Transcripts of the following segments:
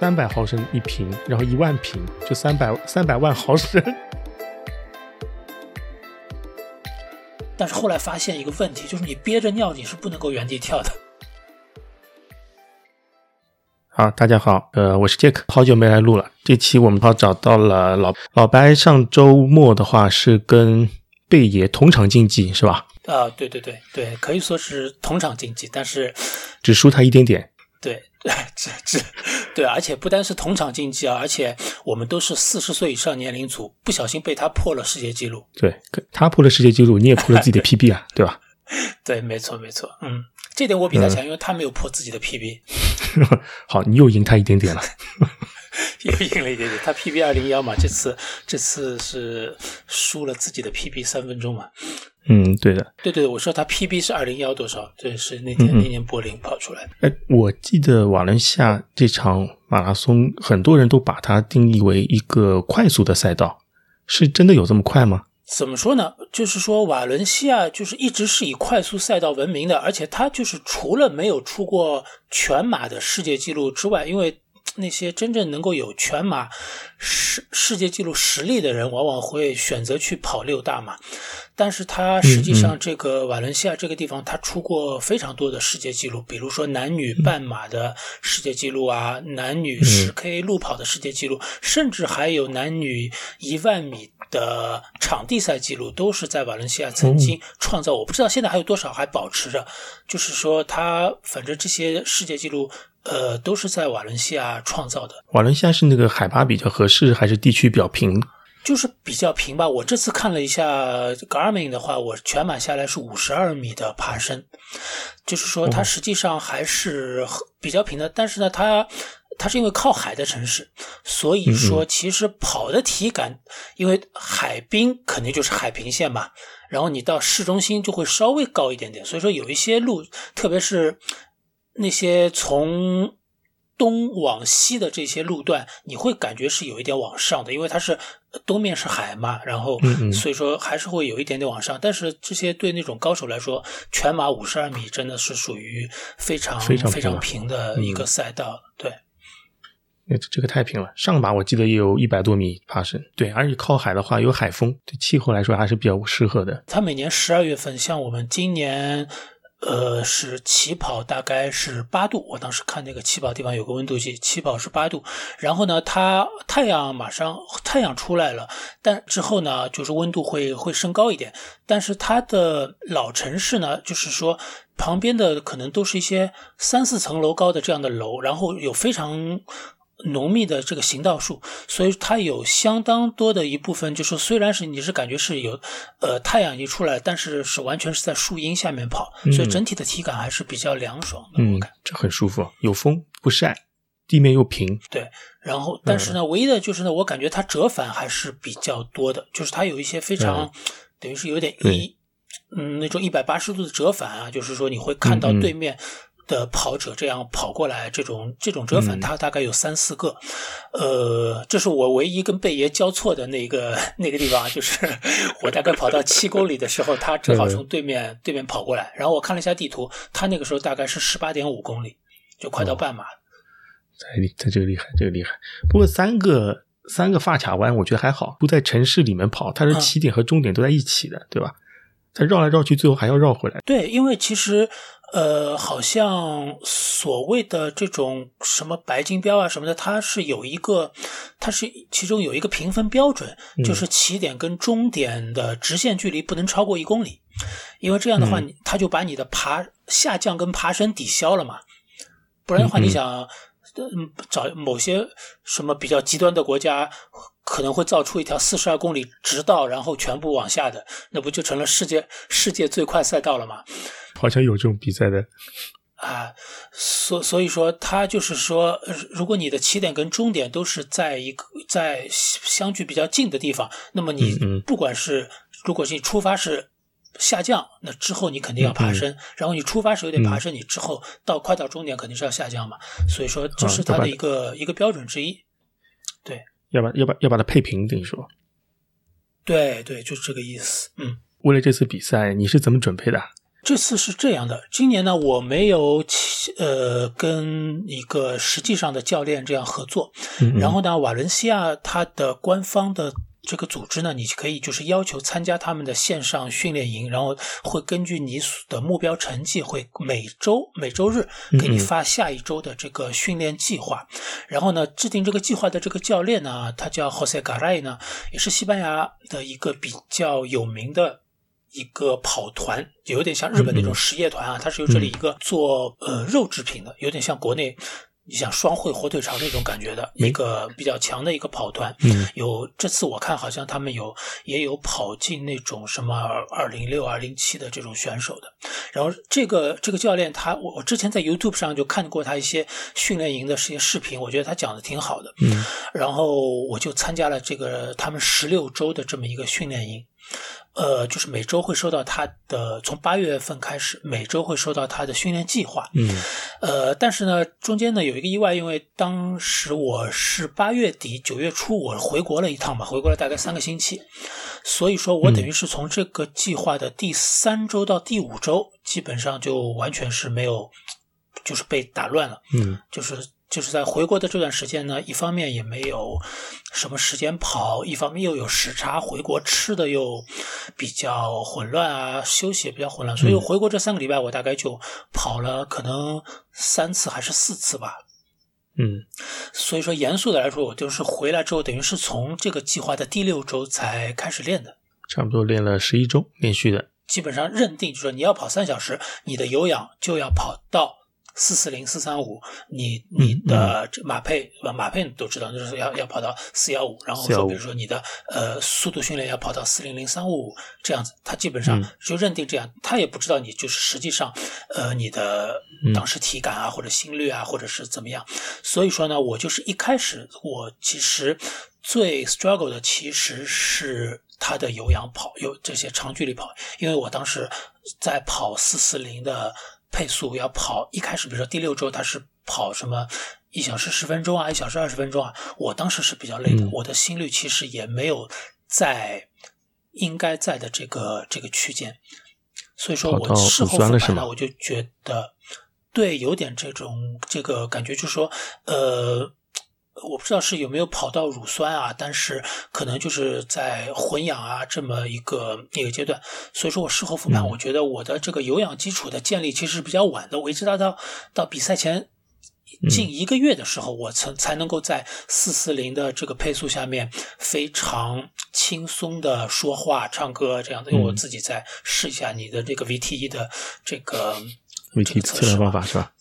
三百毫升一瓶，然后一万瓶就三百三百万毫升。但是后来发现一个问题，就是你憋着尿你是不能够原地跳的。好，大家好，呃，我是杰克，好久没来录了。这期我们好找到了老老白，上周末的话是跟贝爷同场竞技是吧？啊，对对对对，可以说是同场竞技，但是只输他一点点。对，这这，对，而且不单是同场竞技啊，而且我们都是四十岁以上年龄组，不小心被他破了世界纪录。对，他破了世界纪录，你也破了自己的 PB 啊，对吧？对，没错没错，嗯，这点我比他强，因为他没有破自己的 PB。好，你又赢他一点点了，又赢了一点点。他 PB 二零幺嘛，这次这次是输了自己的 PB 三分钟嘛。嗯，对的，对对，我说他 PB 是二零幺多少？对，是那天那年柏林跑出来的。哎，我记得瓦伦西亚这场马拉松，很多人都把它定义为一个快速的赛道，是真的有这么快吗？怎么说呢？就是说瓦伦西亚就是一直是以快速赛道闻名的，而且它就是除了没有出过全马的世界纪录之外，因为。那些真正能够有全马世世界纪录实力的人，往往会选择去跑六大马。但是他实际上这个瓦伦西亚这个地方，他出过非常多的世界纪录，比如说男女半马的世界纪录啊，男女十 K 路跑的世界纪录，甚至还有男女一万米的场地赛纪录，都是在瓦伦西亚曾经创造。我不知道现在还有多少还保持着。就是说，他反正这些世界纪录。呃，都是在瓦伦西亚创造的。瓦伦西亚是那个海拔比较合适，还是地区比较平？就是比较平吧。我这次看了一下 Garmin 的话，我全马下来是五十二米的爬升，就是说它实际上还是比较平的。但是呢，它它是因为靠海的城市，所以说其实跑的体感，因为海滨肯定就是海平线嘛，然后你到市中心就会稍微高一点点。所以说有一些路，特别是。那些从东往西的这些路段，你会感觉是有一点往上的，因为它是东面是海嘛，然后所以说还是会有一点点往上。但是这些对那种高手来说，全马五十二米真的是属于非常非常非常平的一个赛道。对，那这个太平了。上马我记得也有一百多米爬升，对，而且靠海的话有海风，对气候来说还是比较适合的。它每年十二月份，像我们今年。呃，是起跑大概是八度，我当时看那个起跑地方有个温度计，起跑是八度。然后呢，它太阳马上太阳出来了，但之后呢，就是温度会会升高一点。但是它的老城市呢，就是说旁边的可能都是一些三四层楼高的这样的楼，然后有非常。浓密的这个行道树，所以它有相当多的一部分，就是虽然是你是感觉是有，呃，太阳一出来，但是是完全是在树荫下面跑，所以整体的体感还是比较凉爽的。嗯，这很舒服，有风不晒，地面又平。对，然后但是呢，唯一的就是呢，我感觉它折返还是比较多的，就是它有一些非常，等于是有点一，嗯，那种一百八十度的折返啊，就是说你会看到对面。的跑者这样跑过来，这种这种折返，他大概有三四个，呃，这是我唯一跟贝爷交错的那个 那个地方，就是 我大概跑到七公里的时候，他正好从对面对面跑过来，然后我看了一下地图，他那个时候大概是十八点五公里，就快到半马。他这个厉害，这个厉害。不过三个三个发卡弯，我觉得还好，不在城市里面跑，它是起点和终点都在一起的，对吧？它绕来绕去，最后还要绕回来。对，因为其实。呃，好像所谓的这种什么白金标啊什么的，它是有一个，它是其中有一个评分标准，就是起点跟终点的直线距离不能超过一公里，因为这样的话，它就把你的爬下降跟爬升抵消了嘛，不然的话，你想，嗯，找某些什么比较极端的国家，可能会造出一条四十二公里直道，然后全部往下的，那不就成了世界世界最快赛道了吗？好像有这种比赛的啊，所所以说，他就是说，如果你的起点跟终点都是在一个在相距比较近的地方，那么你不管是如果是你出发是下降，那之后你肯定要爬升；然后你出发时有点爬升，你之后到快到终点肯定是要下降嘛。所以说，这是它的一个一个标准之一。对，要把要把要把它配平，等于说，对对，就是这个意思。嗯，为了这次比赛，你是怎么准备的？这次是这样的，今年呢，我没有呃跟一个实际上的教练这样合作，然后呢，瓦伦西亚它的官方的。这个组织呢，你可以就是要求参加他们的线上训练营，然后会根据你的目标成绩，会每周每周日给你发下一周的这个训练计划。然后呢，制定这个计划的这个教练呢，他叫 Jose Garay 呢，也是西班牙的一个比较有名的一个跑团，有点像日本那种实业团啊。他是由这里一个做呃肉制品的，有点像国内。你像双汇火腿肠那种感觉的一个比较强的一个跑团，嗯，有这次我看好像他们有也有跑进那种什么二零六二零七的这种选手的，然后这个这个教练他我我之前在 YouTube 上就看过他一些训练营的这些视频，我觉得他讲的挺好的，嗯，然后我就参加了这个他们十六周的这么一个训练营。呃，就是每周会收到他的，从八月份开始，每周会收到他的训练计划。嗯，呃，但是呢，中间呢有一个意外，因为当时我是八月底九月初我回国了一趟嘛，回国了大概三个星期，所以说我等于是从这个计划的第三周到第五周，基本上就完全是没有，就是被打乱了。嗯，就是。就是在回国的这段时间呢，一方面也没有什么时间跑，一方面又有时差，回国吃的又比较混乱啊，休息也比较混乱，所以回国这三个礼拜，我大概就跑了可能三次还是四次吧。嗯，所以说严肃的来说，我就是回来之后，等于是从这个计划的第六周才开始练的，差不多练了十一周连续的，基本上认定就是说你要跑三小时，你的有氧就要跑到。四四零四三五，你你的马配马配都知道，就是要要跑到四幺五，然后说比如说你的呃速度训练要跑到四零零三五五这样子，他基本上就认定这样，他也不知道你就是实际上呃你的当时体感啊或者心率啊或者是怎么样，所以说呢，我就是一开始我其实最 struggle 的其实是他的有氧跑有这些长距离跑，因为我当时在跑四四零的。配速要跑，一开始比如说第六周他是跑什么一小时十分钟啊，一小时二十分钟啊，我当时是比较累的，我的心率其实也没有在应该在的这个这个区间，所以说我事后复盘呢，我就觉得对有点这种这个感觉，就是说呃。我不知道是有没有跑到乳酸啊，但是可能就是在混氧啊这么一个一个阶段，所以说我事后复盘，我觉得我的这个有氧基础的建立其实是比较晚的，我一直到到到比赛前近一个月的时候，我才才能够在四四零的这个配速下面非常轻松的说话、唱歌这样的，因为我自己再试一下你的这个 VTE 的这个 VTE 测量方法是吧？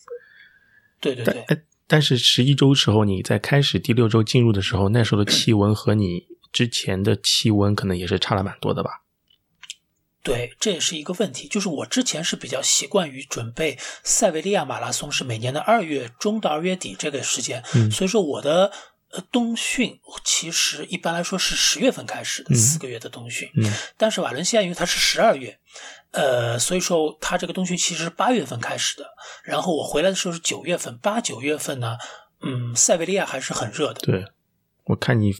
对对对。但是十一周时候，你在开始第六周进入的时候，那时候的气温和你之前的气温可能也是差了蛮多的吧？对，这也是一个问题。就是我之前是比较习惯于准备塞维利亚马拉松，是每年的二月中到二月底这个时间，所以说我的呃冬训其实一般来说是十月份开始的四个月的冬训，但是瓦伦西亚因为它是十二月。呃，所以说他这个东西其实是八月份开始的，然后我回来的时候是九月份，八九月份呢，嗯，塞维利亚还是很热的。对，我看你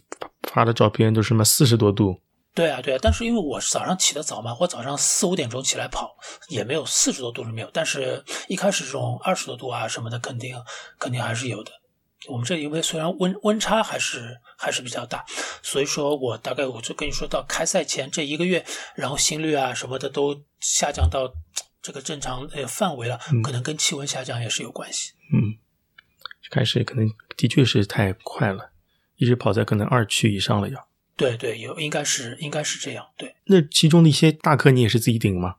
发的照片都是什么四十多度。对啊，对啊，但是因为我早上起得早嘛，我早上四五点钟起来跑，也没有四十多度是没有，但是一开始这种二十多度啊什么的，肯定肯定还是有的。我们这因为虽然温温差还是还是比较大，所以说我大概我就跟你说到开赛前这一个月，然后心率啊什么的都下降到这个正常呃范围了，可能跟气温下降也是有关系。嗯，开始可能的确是太快了，一直跑在可能二区以上了要。对对，有应该是应该是这样。对，那其中的一些大课你也是自己顶吗？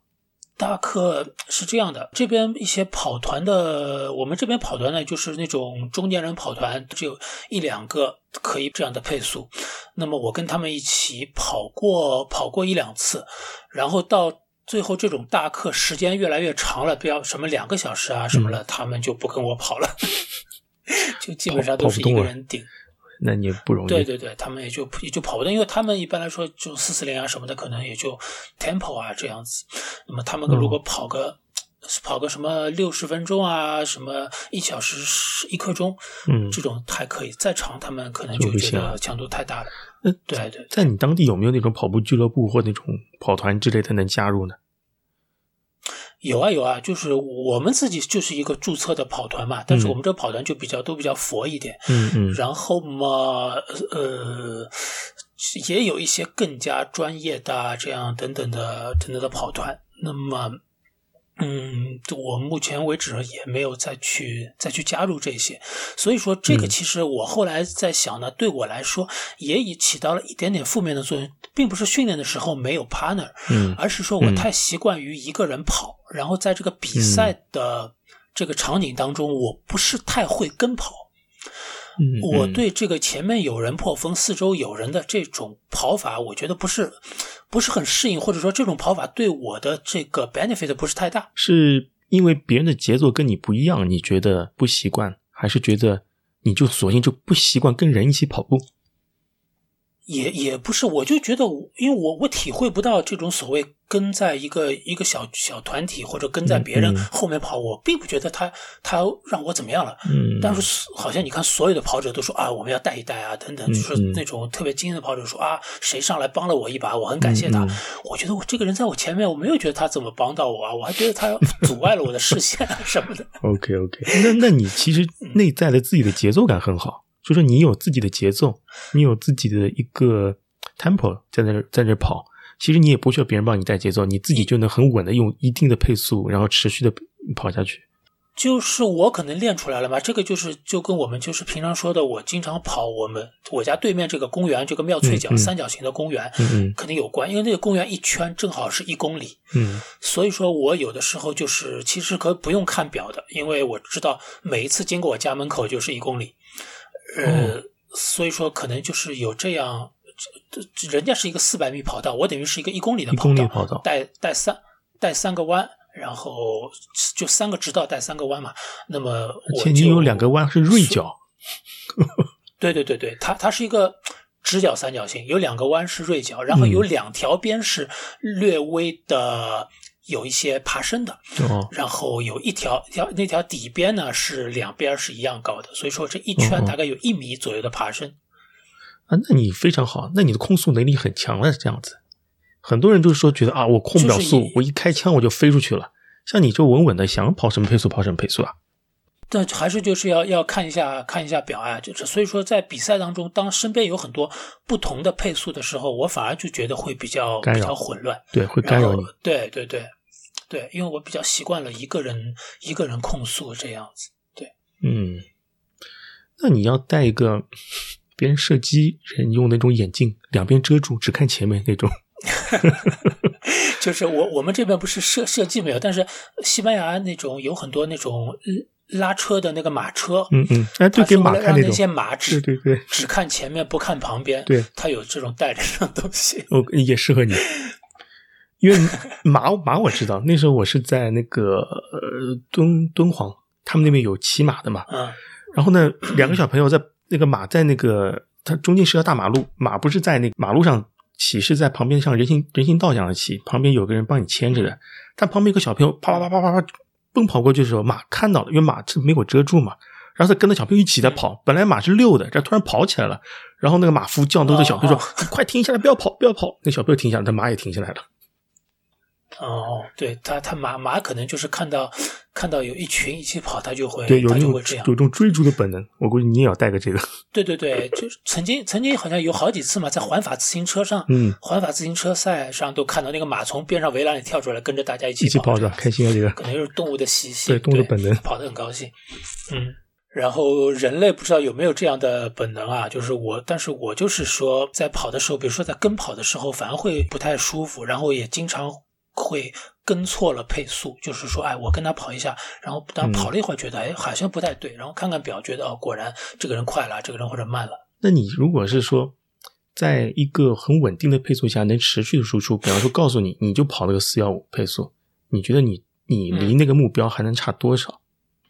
大课是这样的，这边一些跑团的，我们这边跑团呢，就是那种中年人跑团，只有一两个可以这样的配速。那么我跟他们一起跑过，跑过一两次，然后到最后这种大课时间越来越长了，不要什么两个小时啊什么了，他们就不跟我跑了，就基本上都是一个人顶。那你不容易。对对对，他们也就也就跑不动，因为他们一般来说就四四零啊什么的，可能也就 tempo 啊这样子。那么他们如果跑个跑个什么六十分钟啊，什么一小时一刻钟，嗯，这种还可以。再长，他们可能就觉得强度太大了。嗯，对对。在你当地有没有那种跑步俱乐部或那种跑团之类的能加入呢？有啊有啊，就是我们自己就是一个注册的跑团嘛，但是我们这跑团就比较都比较佛一点，嗯嗯，然后嘛，呃，也有一些更加专业的这样等等的等等的跑团，那么。嗯，我目前为止也没有再去再去加入这些，所以说这个其实我后来在想呢，对我来说也已起到了一点点负面的作用，并不是训练的时候没有 partner，嗯，而是说我太习惯于一个人跑，然后在这个比赛的这个场景当中，我不是太会跟跑。我对这个前面有人破风，四周有人的这种跑法，我觉得不是不是很适应，或者说这种跑法对我的这个 benefit 不是太大。是因为别人的节奏跟你不一样，你觉得不习惯，还是觉得你就索性就不习惯跟人一起跑步？也也不是，我就觉得，因为我我体会不到这种所谓跟在一个一个小小团体或者跟在别人后面跑，我并不觉得他他让我怎么样了。嗯，但是好像你看，所有的跑者都说啊，我们要带一带啊，等等，就是那种特别精英的跑者说啊，谁上来帮了我一把，我很感谢他。我觉得我这个人在我前面，我没有觉得他怎么帮到我啊，我还觉得他阻碍了我的视线啊什么的。OK OK，那那你其实内在的自己的节奏感很好。就是你有自己的节奏，你有自己的一个 tempo 在那在那跑，其实你也不需要别人帮你带节奏，你自己就能很稳的用一定的配速，然后持续的跑下去。就是我可能练出来了嘛，这个就是就跟我们就是平常说的，我经常跑我们我家对面这个公园，这个妙翠角三角形的公园，嗯肯定有关，因为那个公园一圈正好是一公里，嗯，所以说我有的时候就是其实可不用看表的，因为我知道每一次经过我家门口就是一公里。呃，所以说可能就是有这样，这这人家是一个四百米跑道，我等于是一个一公里的跑道，跑道带带三带三个弯，然后就三个直道带三个弯嘛。那么，而且你有两个弯是锐角，对对对对，它它是一个直角三角形，有两个弯是锐角，然后有两条边是略微的。有一些爬升的，然后有一条条那条底边呢是两边是一样高的，所以说这一圈大概有一米左右的爬升。啊，那你非常好，那你的控速能力很强了，这样子。很多人就是说觉得啊，我控不了速，我一开枪我就飞出去了。像你这稳稳的，想跑什么配速跑什么配速啊。但还是就是要要看一下看一下表啊，就是所以说在比赛当中，当身边有很多不同的配速的时候，我反而就觉得会比较比较混乱，对，会干扰你。对对对。对，因为我比较习惯了一个人一个人控诉这样子。对，嗯，那你要带一个别人射击人用那种眼镜，两边遮住，只看前面那种。就是我我们这边不是射射击没有，但是西班牙那种有很多那种拉车的那个马车，嗯嗯，哎，对，给马看那些马只对对对，只看前面不看旁边，对，他有这种带着这种东西，哦，也适合你。因为马 马我知道，那时候我是在那个呃敦敦煌，他们那边有骑马的嘛。嗯。然后呢，两个小朋友在那个马在那个，它中间是条大马路，马不是在那马路上骑，是在旁边像人行人行道一样的骑，旁边有个人帮你牵着的。但旁边一个小朋友啪啪啪啪啪啪奔跑过去的时候，马看到了，因为马是没有遮住嘛，然后他跟着小朋友一起在跑。本来马是溜的，这突然跑起来了。然后那个马夫叫那个小朋友说：“快停下来，不要跑，不要跑。”那小朋友停下来，他马也停下来了。哦，对他，他马马可能就是看到看到有一群一起跑，他就会对有就会这样，有种追逐的本能。我估计你也要带个这个。对对对，就是曾经曾经好像有好几次嘛，在环法自行车上，嗯，环法自行车赛上都看到那个马从边上围栏里跳出来，跟着大家一起跑，着开心啊！这个可能就是动物的习性，对动物的本能，跑得很高兴。嗯，然后人类不知道有没有这样的本能啊？就是我，但是我就是说，在跑的时候，比如说在跟跑的时候，反而会不太舒服，然后也经常。会跟错了配速，就是说，哎，我跟他跑一下，然后当跑了一会儿，觉得哎好像不太对，然后看看表，觉得哦，果然这个人快了，这个人或者慢了。那你如果是说，在一个很稳定的配速下能持续的输出，比方说告诉你，你就跑了个四幺五配速，你觉得你你离那个目标还能差多少？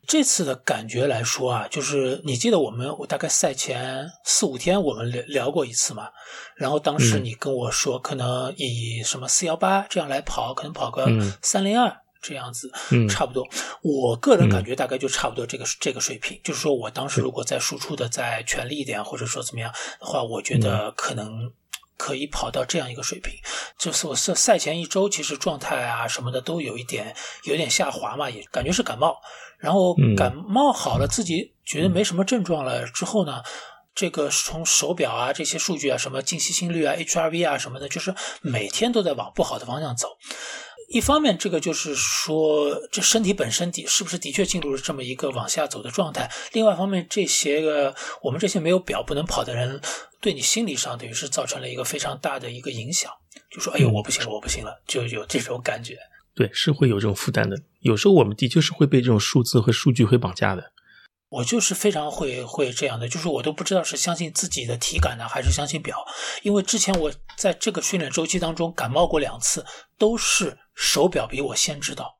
这次的感觉来说啊，就是你记得我们我大概赛前四五天我们聊聊过一次嘛，然后当时你跟我说可能以什么四幺八这样来跑，可能跑个三零二这样子，差不多。我个人感觉大概就差不多这个这个水平，就是说我当时如果再输出的再全力一点，或者说怎么样的话，我觉得可能可以跑到这样一个水平。就是我赛赛前一周，其实状态啊什么的都有一点有点下滑嘛，也感觉是感冒。然后感冒好了，自己觉得没什么症状了之后呢，这个从手表啊这些数据啊，什么静息心率啊、HRV 啊什么的，就是每天都在往不好的方向走。一方面，这个就是说，这身体本身的是不是的确进入了这么一个往下走的状态？另外一方面，这些个我们这些没有表不能跑的人，对你心理上等于是造成了一个非常大的一个影响，就说：“哎呦，我不行了，我不行了。”就有这种感觉。对，是会有这种负担的。有时候我们的确是会被这种数字和数据会绑架的。我就是非常会会这样的，就是我都不知道是相信自己的体感呢，还是相信表。因为之前我在这个训练周期当中感冒过两次，都是手表比我先知道，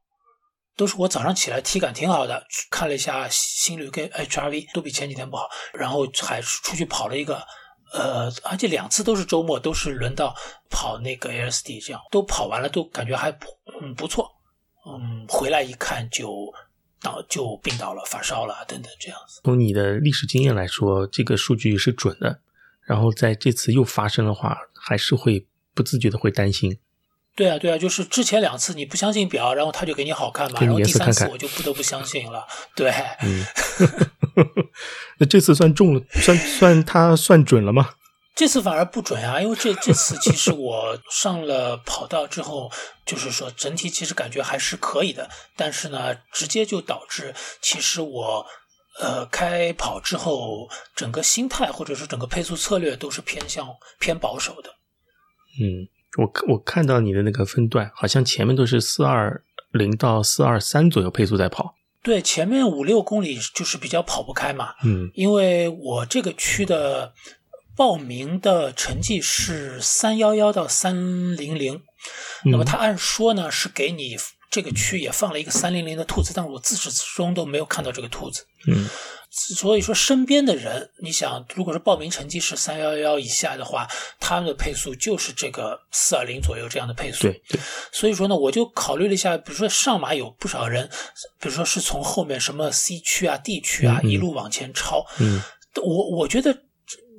都是我早上起来体感挺好的，看了一下心率跟 HRV 都比前几天不好，然后还出去跑了一个，呃，而且两次都是周末，都是轮到跑那个 LSD，这样都跑完了，都感觉还不嗯不错，嗯，回来一看就。倒就病倒了，发烧了等等这样子。从你的历史经验来说，这个数据是准的。然后在这次又发生的话，还是会不自觉的会担心。对啊，对啊，就是之前两次你不相信表，然后他就给你好看嘛，然后第三次我就不得不相信了。对，嗯，那这次算中了，算算他算准了吗？这次反而不准啊，因为这这次其实我上了跑道之后，就是说整体其实感觉还是可以的，但是呢，直接就导致其实我呃开跑之后，整个心态或者是整个配速策略都是偏向偏保守的。嗯，我我看到你的那个分段，好像前面都是四二零到四二三左右配速在跑。对，前面五六公里就是比较跑不开嘛。嗯，因为我这个区的。报名的成绩是三幺幺到三零零，那么他按说呢是给你这个区也放了一个三零零的兔子，但是我自始至终都没有看到这个兔子。嗯，所以说身边的人，你想，如果是报名成绩是三幺幺以下的话，他们的配速就是这个四二零左右这样的配速。对对。所以说呢，我就考虑了一下，比如说上马有不少人，比如说是从后面什么 C 区啊、D 区啊一路往前超。嗯，我我觉得。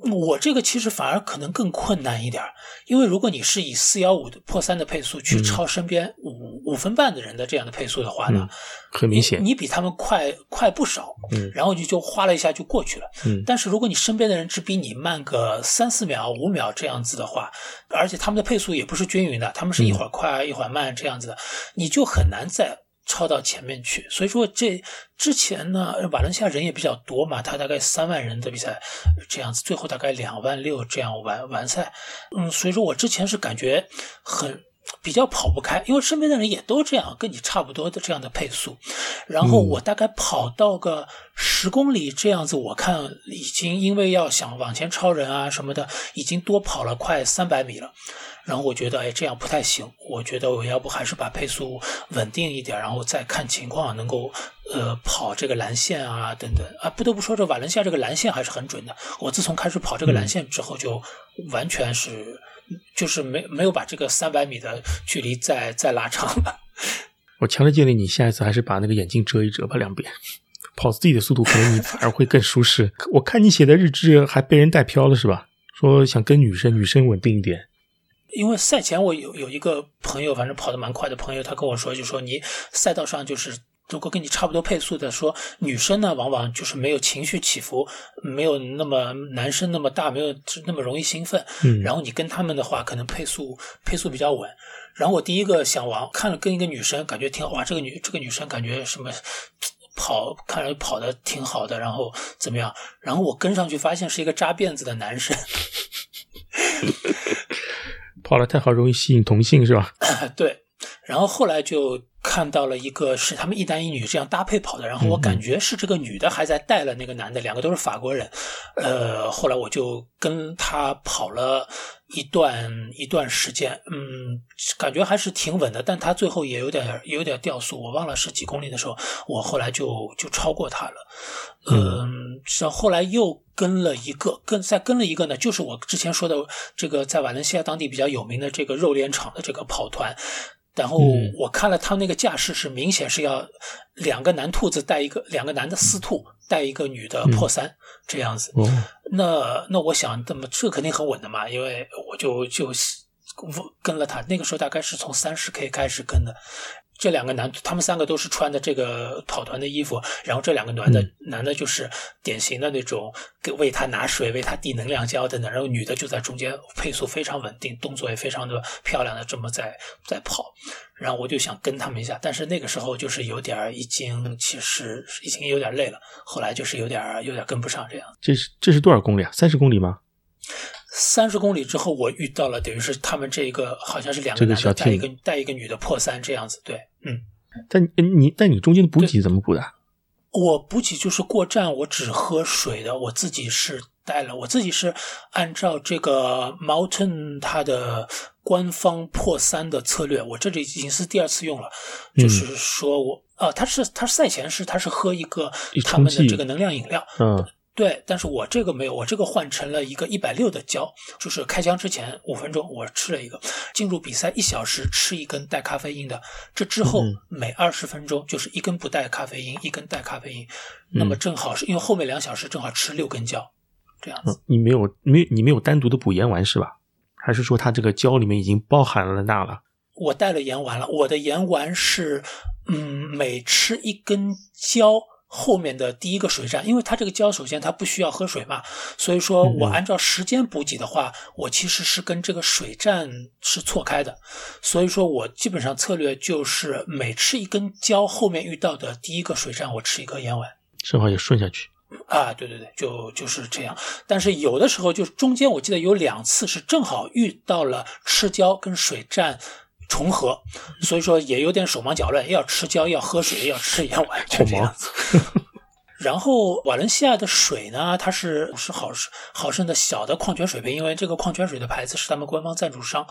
我这个其实反而可能更困难一点，因为如果你是以四幺五的破三的配速去超身边五五分半的人的这样的配速的话呢，很明显，你比他们快快不少，嗯，然后你就哗了一下就过去了，嗯，但是如果你身边的人只比你慢个三四秒、五秒这样子的话，而且他们的配速也不是均匀的，他们是一会儿快一会儿慢这样子的，你就很难在。超到前面去，所以说这之前呢，瓦伦西亚人也比较多嘛，他大概三万人的比赛这样子，最后大概两万六这样完完赛，嗯，所以说我之前是感觉很比较跑不开，因为身边的人也都这样，跟你差不多的这样的配速，然后我大概跑到个十公里这样子，我看已经因为要想往前超人啊什么的，已经多跑了快三百米了。然后我觉得，哎，这样不太行。我觉得我要不还是把配速稳定一点，然后再看情况，能够呃跑这个蓝线啊等等啊。不得不说，这瓦伦西亚这个蓝线还是很准的。我自从开始跑这个蓝线之后，就完全是就是没没有把这个三百米的距离再再拉长了。我强烈建议你下一次还是把那个眼镜遮一遮吧，两边跑自己的速度，可能你反而会更舒适。我看你写的日志还被人带飘了是吧？说想跟女生，女生稳定一点。因为赛前我有有一个朋友，反正跑得蛮快的朋友，他跟我说，就说你赛道上就是如果跟你差不多配速的，说女生呢往往就是没有情绪起伏，没有那么男生那么大，没有那么容易兴奋。嗯，然后你跟他们的话，可能配速配速比较稳。然后我第一个想往看了跟一个女生，感觉挺好哇，这个女这个女生感觉什么跑看来跑的挺好的，然后怎么样？然后我跟上去发现是一个扎辫子的男生。跑得太好，容易吸引同性是吧？对，然后后来就看到了一个是他们一男一女这样搭配跑的，然后我感觉是这个女的还在带了那个男的，两个都是法国人。呃，后来我就跟他跑了一段一段时间，嗯，感觉还是挺稳的，但他最后也有点有点掉速，我忘了是几公里的时候，我后来就就超过他了。嗯，是后来又跟了一个，跟再跟了一个呢，就是我之前说的这个在瓦伦西亚当地比较有名的这个肉联厂的这个跑团，然后我看了他那个架势，是明显是要两个男兔子带一个，两个男的四兔带一个女的破三这样子。那那我想，那么这肯定很稳的嘛，因为我就就跟了他。那个时候大概是从三十 K 开始跟的。这两个男，他们三个都是穿的这个跑团的衣服，然后这两个男的，男的就是典型的那种给为他拿水、为他递能量胶等等，然后女的就在中间，配速非常稳定，动作也非常的漂亮的这么在在跑，然后我就想跟他们一下，但是那个时候就是有点已经其实已经有点累了，后来就是有点有点跟不上这样。这是这是多少公里啊？三十公里吗？三十公里之后，我遇到了，等于是他们这个好像是两个男的带一个带一个女的破三这样子，对，嗯。但你但你中间的补给怎么补的？我补给就是过站，我只喝水的。我自己是带了，我自己是按照这个 Mountain 它的官方破三的策略，我这里已经是第二次用了，就是说我啊，他是他赛前是他是喝一个他们的这个能量饮料，嗯。对，但是我这个没有，我这个换成了一个一百六的胶，就是开枪之前五分钟我吃了一个，进入比赛一小时吃一根带咖啡因的，这之后每二十分钟就是一根不带咖啡因，一根带咖啡因，那么正好是因为后面两小时正好吃六根胶，这样子。你没有没你没有单独的补盐丸是吧？还是说它这个胶里面已经包含了钠了？我带了盐丸了，我的盐丸是嗯每吃一根胶。后面的第一个水站，因为它这个胶首先它不需要喝水嘛，所以说我按照时间补给的话，我其实是跟这个水站是错开的，所以说我基本上策略就是每吃一根胶，后面遇到的第一个水站我吃一颗盐丸，正好也顺下去。啊，对对对，就就是这样。但是有的时候就中间我记得有两次是正好遇到了吃胶跟水站。重合，所以说也有点手忙脚乱，要吃胶，要喝水，要吃盐丸，就这样子。然后瓦伦西亚的水呢，它是五十毫毫升的小的矿泉水杯，因为这个矿泉水的牌子是他们官方赞助商，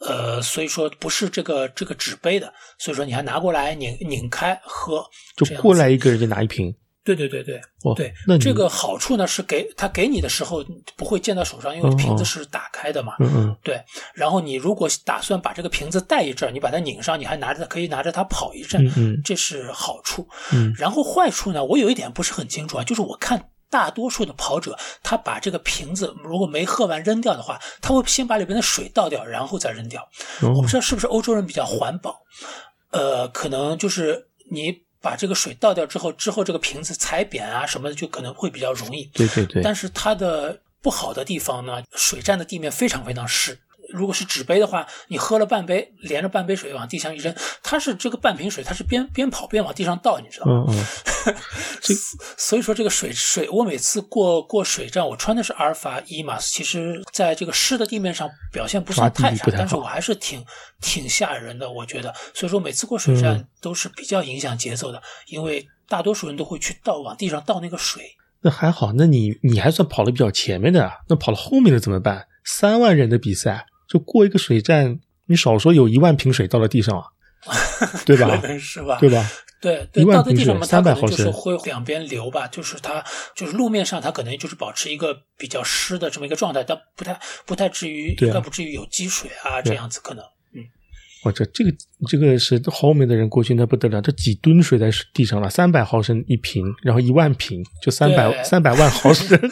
呃，所以说不是这个这个纸杯的，所以说你还拿过来拧拧开喝，就过来一个人就拿一瓶。对对对对，对，那这个好处呢是给他给你的时候不会溅到手上，因为瓶子是打开的嘛。嗯嗯。对，然后你如果打算把这个瓶子带一阵，你把它拧上，你还拿着可以拿着它跑一阵，嗯，这是好处。嗯。然后坏处呢，我有一点不是很清楚啊，就是我看大多数的跑者，他把这个瓶子如果没喝完扔掉的话，他会先把里边的水倒掉，然后再扔掉。我不知道是不是欧洲人比较环保，呃，可能就是你。把这个水倒掉之后，之后这个瓶子踩扁啊什么的就可能会比较容易。对对对。但是它的不好的地方呢，水占的地面非常非常湿。如果是纸杯的话，你喝了半杯，连着半杯水往地上一扔，它是这个半瓶水，它是边边跑边往地上倒，你知道吗？嗯 嗯。所以说这个水水，我每次过过水站，我穿的是阿尔法一嘛，其实在这个湿的地面上表现不算太差，但是我还是挺挺吓人的，我觉得。所以说每次过水站都是比较影响节奏的，因为大多数人都会去倒往地上倒那个水。那还好，那你你还算跑的比较前面的，那跑了后面的怎么办？三万人的比赛。就过一个水站，你少说有一万瓶水倒在地上啊，对吧？是吧？对吧？对，一万瓶水三百毫升，会两边流吧？就是它，就是路面上它可能就是保持一个比较湿的这么一个状态，但不太不太至于，应该不至于有积水啊这样子可能。嗯，我，这这个这个是后面的人过去那不得了，这几吨水在地上了，三百毫升一瓶，然后一万瓶就三百三百万毫升。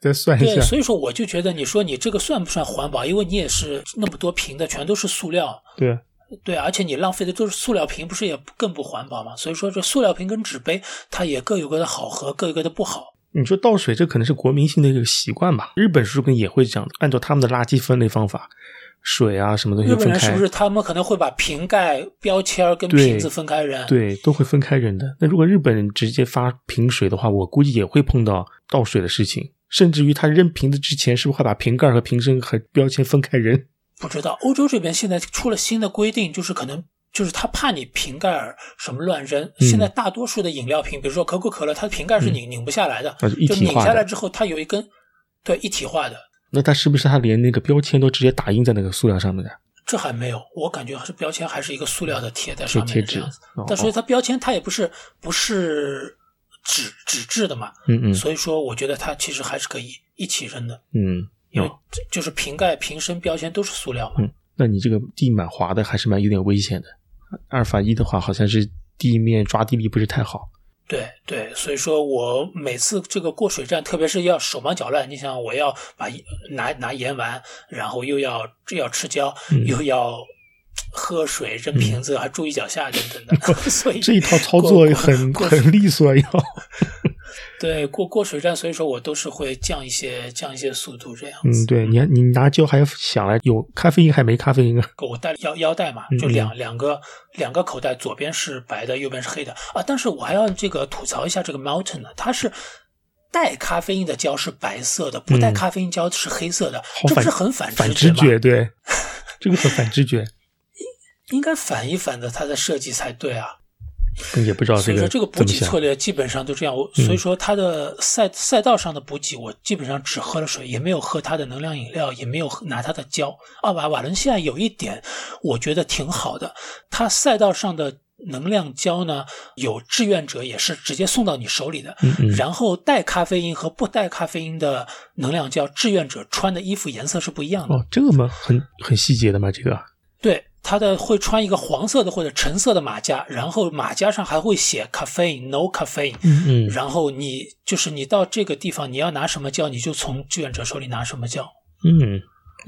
再算一下，对，所以说我就觉得，你说你这个算不算环保？因为你也是那么多瓶的，全都是塑料。对，对，而且你浪费的都是塑料瓶，不是也更不环保吗？所以说，这塑料瓶跟纸杯，它也各有各的好和各有各的不好。你说倒水，这可能是国民性的一个习惯吧？日本是不是也会这样？按照他们的垃圾分类方法，水啊什么东西分开？日本人是不是他们可能会把瓶盖标签跟瓶子分开扔？对，都会分开扔的。那如果日本人直接发瓶水的话，我估计也会碰到倒水的事情。甚至于他扔瓶子之前，是不是会把瓶盖和瓶身和标签分开扔？不知道。欧洲这边现在出了新的规定，就是可能就是他怕你瓶盖什么乱扔。现在大多数的饮料瓶，比如说可口可乐，它的瓶盖是拧拧不下来的，就拧下来之后，它有一根对一体化的。那它是不是它连那个标签都直接打印在那个塑料上面的？这还没有，我感觉还是标签还是一个塑料的贴在上面贴纸。但所以它标签它也不是不是。纸纸质的嘛，嗯嗯，所以说我觉得它其实还是可以一起扔的，嗯，因为就是瓶盖、瓶身、标签都是塑料嘛，嗯，那你这个地蛮滑的，还是蛮有点危险的。阿尔法一的话，好像是地面抓地力不是太好。对对，所以说我每次这个过水站，特别是要手忙脚乱，你想我要把拿拿盐丸，然后又要要吃胶，又要喝水扔瓶子，还注意脚下等等的，所以这一套操作很很利索要。对过过水站，所以说我都是会降一些降一些速度这样子。嗯，对，你你拿胶还要想来有咖啡因还没咖啡因啊？我带腰腰带嘛，就两两个两个口袋，左边是白的，右边是黑的啊。但是我还要这个吐槽一下这个 Mountain 呢，它是带咖啡因的胶是白色的，不带咖啡因胶是黑色的，这不是很反反直觉对，这个很反直觉。应应该反一反的它的设计才对啊。也不知道这个，所以说这个补给策略基本上都这样。我所以说它的赛赛道上的补给，我基本上只喝了水，也没有喝它的能量饮料，也没有拿它的胶。啊，瓦瓦伦西亚有一点我觉得挺好的，它赛道上的能量胶呢，有志愿者也是直接送到你手里的。嗯嗯。然后带咖啡因和不带咖啡因的能量胶，志愿者穿的衣服颜色是不一样的。哦，这个吗？很很细节的吗？这个？对。他的会穿一个黄色的或者橙色的马甲，然后马甲上还会写 caffeine no caffeine，嗯嗯，然后你就是你到这个地方你要拿什么胶，你就从志愿者手里拿什么胶，嗯，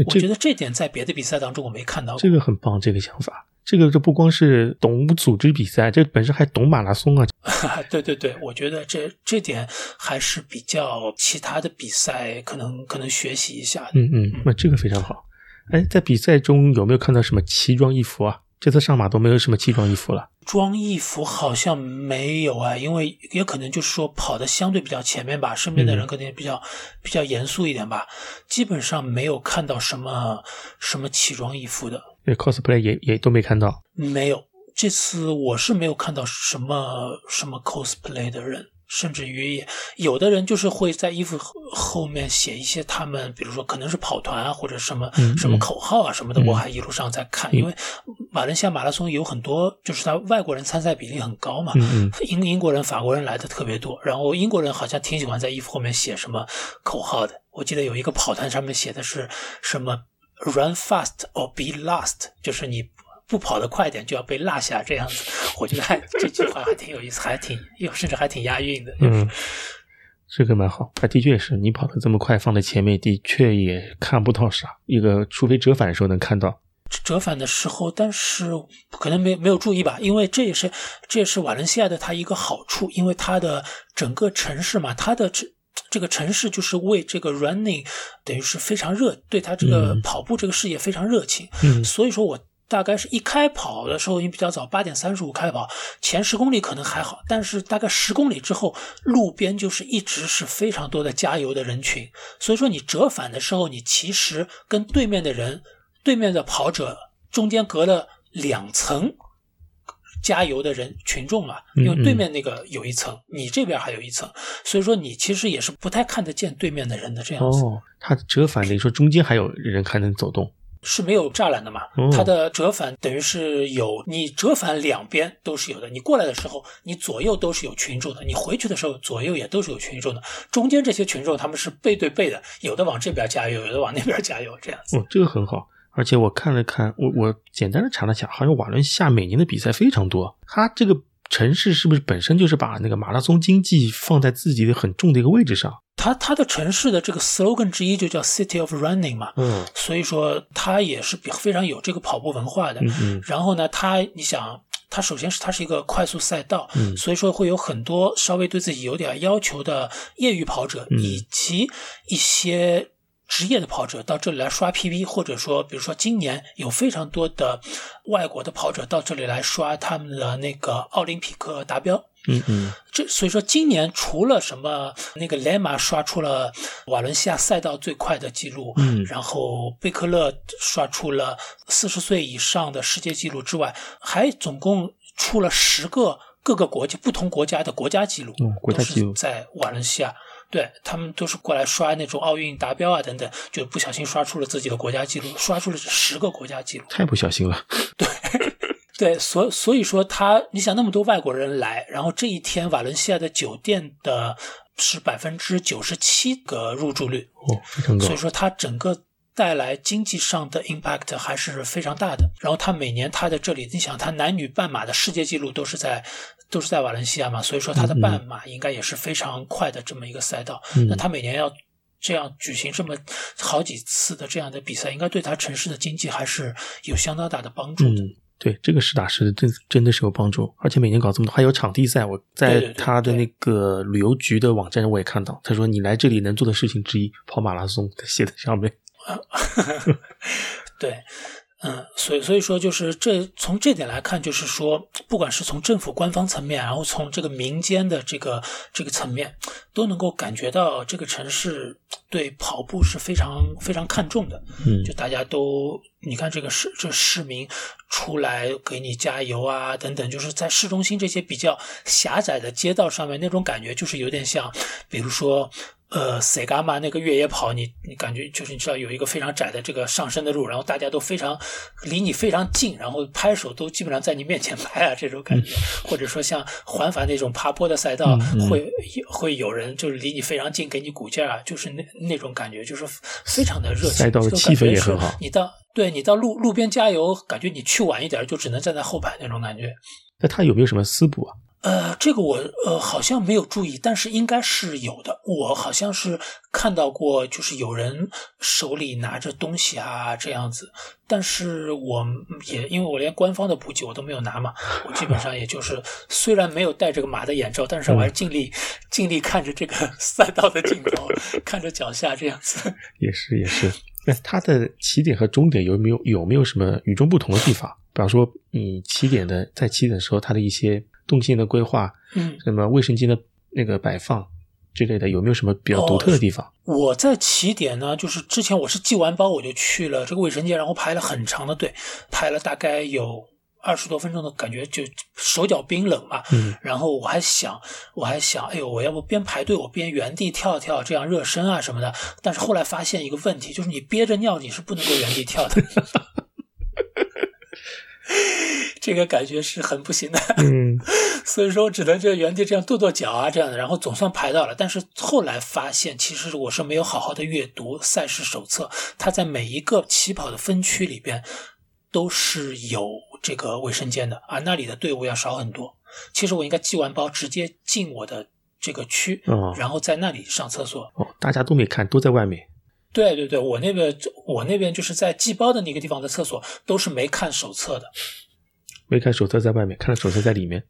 我觉得这点在别的比赛当中我没看到过，这个很棒，这个想法，这个这不光是懂组织比赛，这本身还懂马拉松啊，对对对，我觉得这这点还是比较其他的比赛可能可能学习一下的，嗯嗯，那这个非常好。哎，在比赛中有没有看到什么奇装异服啊？这次上马都没有什么奇装异服了。装异服好像没有啊，因为也可能就是说跑的相对比较前面吧，身边的人可能也比较比较严肃一点吧。基本上没有看到什么什么奇装异服的。对，cosplay 也也都没看到。没有，这次我是没有看到什么什么 cosplay 的人。甚至于有的人就是会在衣服后面写一些他们，比如说可能是跑团啊，或者什么什么口号啊什么的。我还一路上在看，因为马来西亚马拉松有很多，就是他外国人参赛比例很高嘛。英英国人、法国人来的特别多，然后英国人好像挺喜欢在衣服后面写什么口号的。我记得有一个跑团上面写的是什么 “Run fast or be last”，就是你。不跑得快点就要被落下，这样子，我觉得还这句话还挺有意思，还挺有，甚至还挺押韵的。嗯，这个蛮好。他的确是你跑得这么快，放在前面的确也看不到啥。一个除非折返的时候能看到，折返的时候，但是可能没没有注意吧，因为这也是这也是瓦伦西亚的它一个好处，因为它的整个城市嘛，它的这这个城市就是为这个 running 等于是非常热，对它这个跑步这个事业非常热情。嗯，所以说我。大概是一开跑的时候，因为比较早，八点三十五开跑，前十公里可能还好，但是大概十公里之后，路边就是一直是非常多的加油的人群，所以说你折返的时候，你其实跟对面的人、对面的跑者中间隔了两层加油的人群众嘛，因为对面那个有一层，你这边还有一层，所以说你其实也是不太看得见对面的人的这样子。哦，他折返等于说中间还有人还能走动。是没有栅栏的嘛？它的折返等于是有，你折返两边都是有的。你过来的时候，你左右都是有群众的；你回去的时候，左右也都是有群众的。中间这些群众他们是背对背的，有的往这边加油，有的往那边加油，这样子。哦，这个很好。而且我看了看，我我简单的查了下，好像瓦伦西亚每年的比赛非常多。它这个城市是不是本身就是把那个马拉松经济放在自己的很重的一个位置上？它它的城市的这个 slogan 之一就叫 City of Running 嘛，嗯，所以说它也是比非常有这个跑步文化的。嗯嗯。然后呢，它你想，它首先是它是一个快速赛道，嗯，所以说会有很多稍微对自己有点要求的业余跑者，以及一些职业的跑者到这里来刷 PB，或者说，比如说今年有非常多的外国的跑者到这里来刷他们的那个奥林匹克达标。嗯嗯，这所以说今年除了什么那个莱马刷出了瓦伦西亚赛道最快的记录，嗯，然后贝克勒刷出了四十岁以上的世界纪录之外，还总共出了十个各个国家不同国家的国家纪录，嗯国家纪录。在瓦伦西亚，对他们都是过来刷那种奥运达标啊等等，就不小心刷出了自己的国家纪录，刷出了十个国家纪录，太不小心了，对。对，所所以说他，你想那么多外国人来，然后这一天瓦伦西亚的酒店的是百分之九十七个入住率，哦，非常高。所以说他整个带来经济上的 impact 还是非常大的。然后他每年他的这里，你想他男女半马的世界纪录都是在都是在瓦伦西亚嘛，所以说他的半马应该也是非常快的这么一个赛道。那他每年要这样举行这么好几次的这样的比赛，应该对他城市的经济还是有相当大的帮助的。对，这个实打实的，真真的是有帮助。而且每年搞这么多，还有场地赛。我在他的那个旅游局的网站上我也看到，他说你来这里能做的事情之一，跑马拉松，他写在上面。对。嗯，所以所以说就是这从这点来看，就是说，不管是从政府官方层面，然后从这个民间的这个这个层面，都能够感觉到这个城市对跑步是非常非常看重的。嗯，就大家都你看这个市这市民出来给你加油啊等等，就是在市中心这些比较狭窄的街道上面，那种感觉就是有点像，比如说。呃，塞嘎玛那个越野跑，你你感觉就是你知道有一个非常窄的这个上升的路，然后大家都非常离你非常近，然后拍手都基本上在你面前拍啊，这种感觉，或者说像环法那种爬坡的赛道，会会有人就是离你非常近给你鼓劲啊，就是那那种感觉，就是非常的热情，赛道的气氛也很好。你到对你到路路边加油，感觉你去晚一点就只能站在后排那种感觉。那他有没有什么私补啊？呃，这个我呃好像没有注意，但是应该是有的。我好像是看到过，就是有人手里拿着东西啊这样子。但是我也因为我连官方的补给我都没有拿嘛，我基本上也就是虽然没有戴这个马的眼罩，但是我还是尽力尽力看着这个 赛道的镜头，看着脚下这样子。也是也是，那它的起点和终点有没有有没有什么与众不同的地方？比方说，你起点的在起点的时候，它的一些。动线的规划，嗯，什么卫生间的那个摆放之类的，有没有什么比较独特的地方？我在起点呢，就是之前我是寄完包我就去了这个卫生间，然后排了很长的队，排了大概有二十多分钟的感觉，就手脚冰冷嘛。嗯，然后我还想，我还想，哎呦，我要不边排队我边原地跳跳，这样热身啊什么的。但是后来发现一个问题，就是你憋着尿你是不能够原地跳的。这个感觉是很不行的，嗯，所以说只能就原地这样跺跺脚啊，这样的，然后总算排到了。但是后来发现，其实我是没有好好的阅读赛事手册，它在每一个起跑的分区里边都是有这个卫生间的，而那里的队伍要少很多。其实我应该寄完包直接进我的这个区，然后在那里上厕所。哦，大家都没看，都在外面。对对对，我那边我那边就是在寄包的那个地方的厕所都是没看手册的，没看手册在外面，看了手册在里面。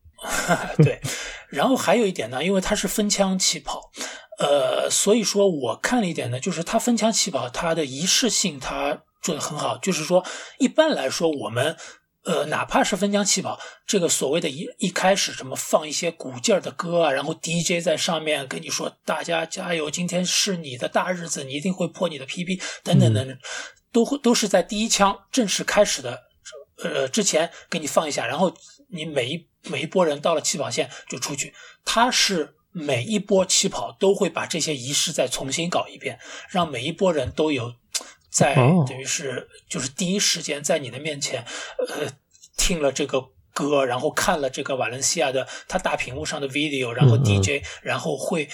对，然后还有一点呢，因为它是分枪起跑，呃，所以说我看了一点呢，就是它分枪起跑，它的仪式性它做的很好，就是说一般来说我们。呃，哪怕是分枪起跑，这个所谓的一一开始什么放一些鼓劲儿的歌啊，然后 DJ 在上面跟你说大家加油，今天是你的大日子，你一定会破你的 PB 等等等，都会都是在第一枪正式开始的呃之前给你放一下，然后你每一每一波人到了起跑线就出去，他是每一波起跑都会把这些仪式再重新搞一遍，让每一波人都有。在等于是就是第一时间在你的面前，呃，听了这个歌，然后看了这个瓦伦西亚的他大屏幕上的 video，然后 DJ，然后会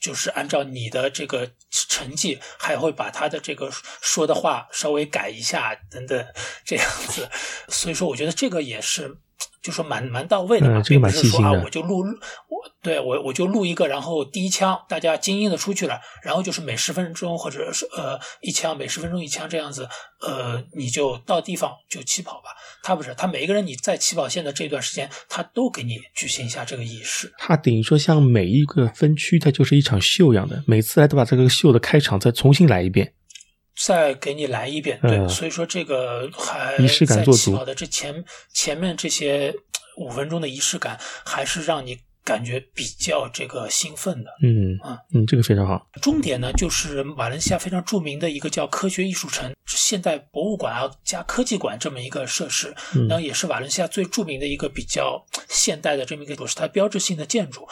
就是按照你的这个成绩，还会把他的这个说的话稍微改一下等等这样子，所以说我觉得这个也是。就说蛮蛮到位的嘛，并不是说啊，我就录我对我我就录一个，然后第一枪大家精英的出去了，然后就是每十分钟或者是呃一枪每十分钟一枪这样子，呃你就到地方就起跑吧。他不是，他每一个人你在起跑线的这段时间，他都给你举行一下这个仪式。他等于说像每一个分区，它就是一场秀一样的，每次来都把这个秀的开场再重新来一遍。再给你来一遍，对，所以说这个还仪式感做足的这前前面这些五分钟的仪式感，还是让你感觉比较这个兴奋的。嗯啊嗯，这个非常好。终点呢，就是马来西亚非常著名的一个叫科学艺术城现代博物馆啊加科技馆这么一个设施，然后也是马来西亚最著名的一个比较现代的这么一个，是它标志性的建筑。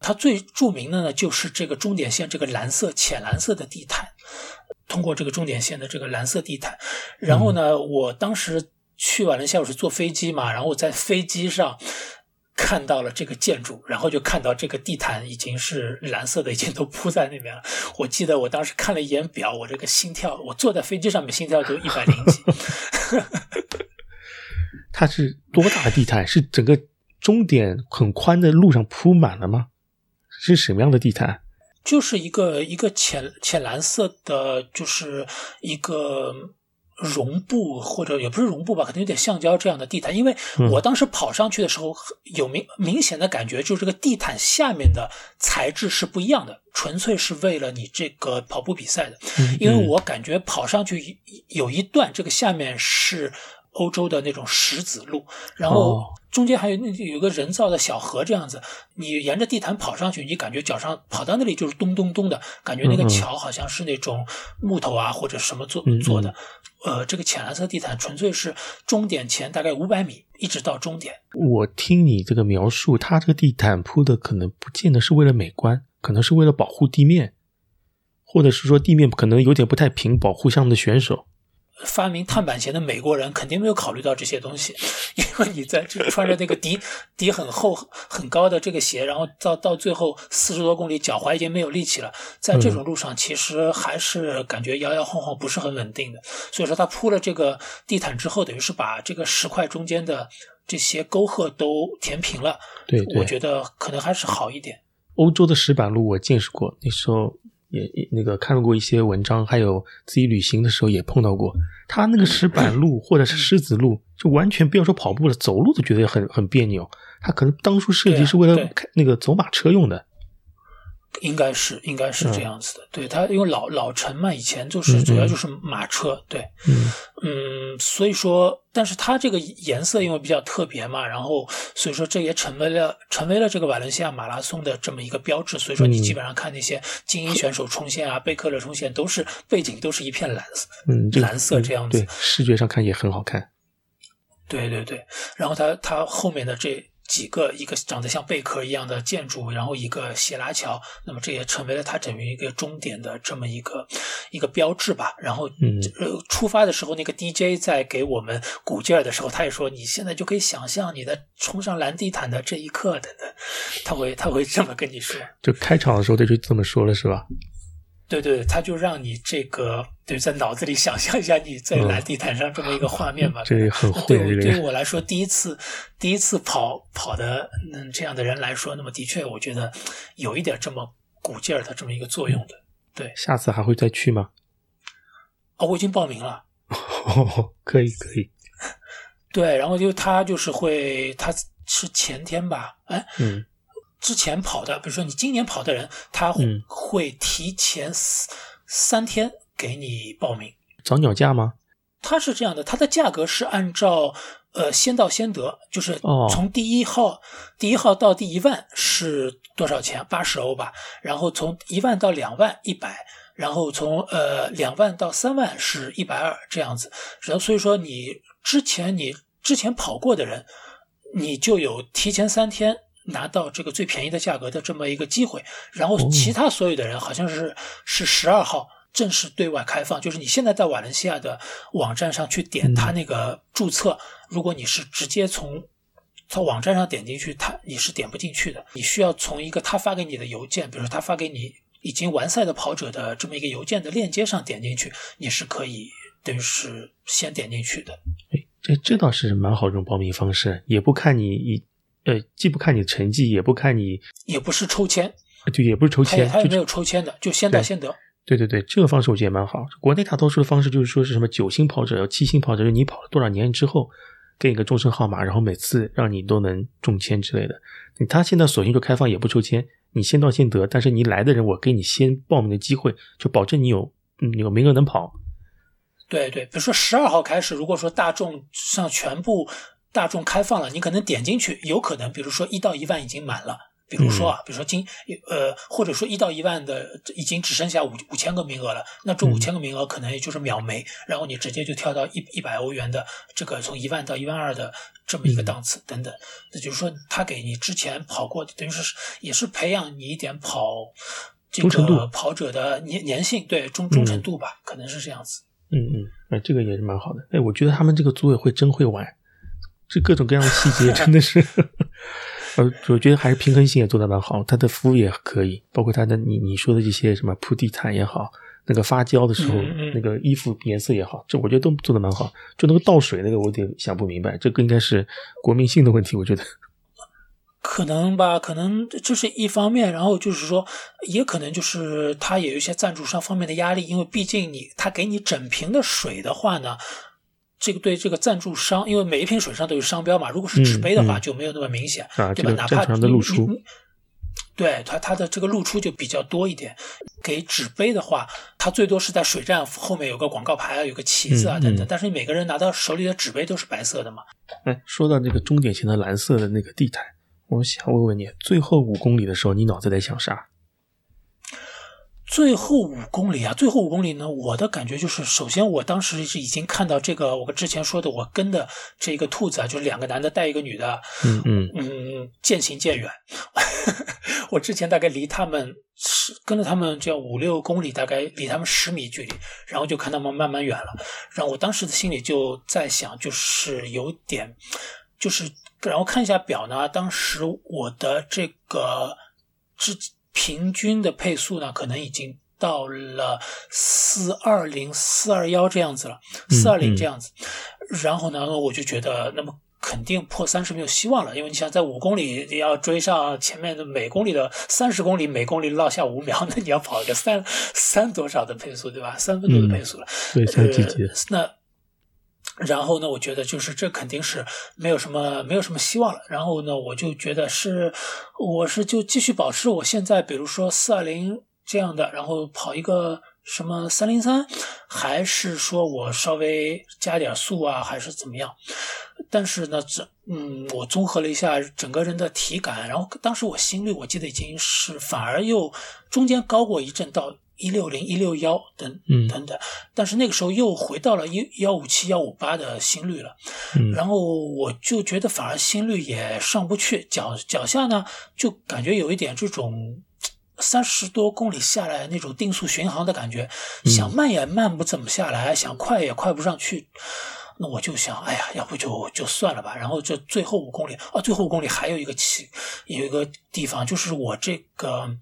它最著名的呢，就是这个终点线这个蓝色浅蓝色的地毯。通过这个终点线的这个蓝色地毯，然后呢，我当时去瓦伦西亚我是坐飞机嘛，然后我在飞机上，看到了这个建筑，然后就看到这个地毯已经是蓝色的，已经都铺在那边了。我记得我当时看了一眼表，我这个心跳，我坐在飞机上面心跳都一百零几。它是多大的地毯？是整个终点很宽的路上铺满了吗？是什么样的地毯？就是一个一个浅浅蓝色的，就是一个绒布或者也不是绒布吧，可能有点橡胶这样的地毯。因为我当时跑上去的时候，有明明显的感觉，就是这个地毯下面的材质是不一样的，纯粹是为了你这个跑步比赛的。因为我感觉跑上去有一段，这个下面是。欧洲的那种石子路，然后中间还有那有个人造的小河这样子，你沿着地毯跑上去，你感觉脚上跑到那里就是咚咚咚的感觉，那个桥好像是那种木头啊或者什么做做的。呃，这个浅蓝色地毯纯粹是终点前大概五百米一直到终点。我听你这个描述，它这个地毯铺的可能不见得是为了美观，可能是为了保护地面，或者是说地面可能有点不太平，保护项目的选手。发明碳板鞋的美国人肯定没有考虑到这些东西，因为你在这穿着那个底 底很厚很高的这个鞋，然后到到最后四十多公里，脚踝已经没有力气了，在这种路上其实还是感觉摇摇晃晃，不是很稳定的。所以说他铺了这个地毯之后，等于是把这个石块中间的这些沟壑都填平了。对，我觉得可能还是好一点。欧洲的石板路我见识过，那时候。也那个看过一些文章，还有自己旅行的时候也碰到过。他那个石板路或者是石子路，就完全不要说跑步了，走路都觉得很很别扭。他可能当初设计是为了开那个走马车用的。应该是，应该是这样子的。对他，因为老老城嘛，以前就是主要就是马车。对，嗯，所以说，但是它这个颜色因为比较特别嘛，然后所以说这也成为了成为了这个瓦伦西亚马拉松的这么一个标志。所以说，你基本上看那些精英选手冲线啊，贝克勒冲线，都是背景都是一片蓝色，嗯，蓝色这样子，对，视觉上看也很好看。对对对，然后它它后面的这。几个一个长得像贝壳一样的建筑，然后一个斜拉桥，那么这也成为了它整个一个终点的这么一个一个标志吧。然后，呃，出发的时候，那个 DJ 在给我们鼓劲儿的时候，他也说：“你现在就可以想象你的冲上蓝地毯的这一刻等等。”他会他会这么跟你说。就开场的时候他就这么说了，是吧？对对，他就让你这个对在脑子里想象一下你在蓝地毯上这么一个画面吧。这很会。对对于我来说，第一次第一次跑跑的嗯这样的人来说，那么的确我觉得有一点这么鼓劲儿的这么一个作用的。对，下次还会再去吗？哦，我已经报名了。可以可以。对，然后就他就是会，他是前天吧？哎。嗯。之前跑的，比如说你今年跑的人，他会提前三三天给你报名。早鸟价吗？它是这样的，它的价格是按照呃先到先得，就是从第一号第一号到第一万是多少钱？八十欧吧。然后从一万到两万一百，然后从呃两万到三万是一百二这样子。然后所以说你之前你之前跑过的人，你就有提前三天。拿到这个最便宜的价格的这么一个机会，然后其他所有的人好像是是十二号正式对外开放，就是你现在在瓦伦西亚的网站上去点他那个注册，如果你是直接从他网站上点进去，他你是点不进去的，你需要从一个他发给你的邮件，比如说他发给你已经完赛的跑者的这么一个邮件的链接上点进去，你是可以等于是先点进去的。哎，这这倒是蛮好，这种报名方式也不看你一。呃，既不看你成绩，也不看你，也不是抽签，就也不是抽签，他也没有抽签的，就先到先得。对对对，这个方式我觉得也蛮好。国内大多数的方式就是说是什么九星跑者、七星跑者，就你跑了多少年之后，给你个终身号码，然后每次让你都能中签之类的。他现在索性就开放，也不抽签，你先到先得。但是你来的人，我给你先报名的机会，就保证你有嗯有名额能跑。对对，比如说十二号开始，如果说大众上全部。大众开放了，你可能点进去，有可能，比如说一到一万已经满了，比如说啊，比如说今呃，或者说一到一万的已经只剩下五五千个名额了，那这五千个名额可能也就是秒没，然后你直接就跳到一一百欧元的这个从一万到一万二的这么一个档次等等，那就是说他给你之前跑过，等于说是也是培养你一点跑这个跑者的粘粘性，对忠忠诚度吧，可能是这样子。嗯嗯，哎，这个也是蛮好的。哎，我觉得他们这个组委会真会玩。这各种各样的细节真的是，呃，我觉得还是平衡性也做得蛮好，它的服务也可以，包括它的你你说的这些什么铺地毯也好，那个发胶的时候那个衣服颜色也好，这我觉得都做得蛮好。就那个倒水那个，我有点想不明白，这个应该是国民性的问题，我觉得。可能吧，可能这是一方面，然后就是说，也可能就是他有一些赞助商方面的压力，因为毕竟你他给你整瓶的水的话呢。这个对这个赞助商，因为每一瓶水上都有商标嘛，如果是纸杯的话就没有那么明显，对吧？哪怕的露出，对它它的这个露出就比较多一点。给纸杯的话，它最多是在水站后面有个广告牌啊，有个旗子啊等等。但是你每个人拿到手里的纸杯都是白色的嘛。哎，说到那个终点前的蓝色的那个地毯，我想问问你，最后五公里的时候，你脑子在想啥？最后五公里啊，最后五公里呢，我的感觉就是，首先我当时是已经看到这个，我之前说的，我跟的这个兔子啊，就是两个男的带一个女的，嗯嗯嗯，渐行渐远。我之前大概离他们是跟着他们这样五六公里，大概离他们十米距离，然后就看他们慢慢远了，然后我当时的心里就在想，就是有点，就是然后看一下表呢，当时我的这个之。平均的配速呢，可能已经到了四二零、四二幺这样子了，四二零这样子。然后呢，我就觉得，那么肯定破三是没有希望了，因为你想在五公里你要追上前面的每公里的三十公里，每公里落下五秒，那你要跑一个三三多少的配速，对吧？三分多的配速了，对，三几几？那。然后呢，我觉得就是这肯定是没有什么没有什么希望了。然后呢，我就觉得是，我是就继续保持我现在，比如说四二零这样的，然后跑一个什么三零三，还是说我稍微加点速啊，还是怎么样？但是呢，这嗯，我综合了一下整个人的体感，然后当时我心率我记得已经是反而又中间高过一阵到。一六零一六幺等等等，但是那个时候又回到了一幺五七幺五八的心率了，然后我就觉得反而心率也上不去，脚脚下呢就感觉有一点这种三十多公里下来那种定速巡航的感觉，想慢也慢不怎么下来，想快也快不上去，那我就想，哎呀，要不就就算了吧。然后这最后五公里啊，最后五公里还有一个起有一个地方就是我这个。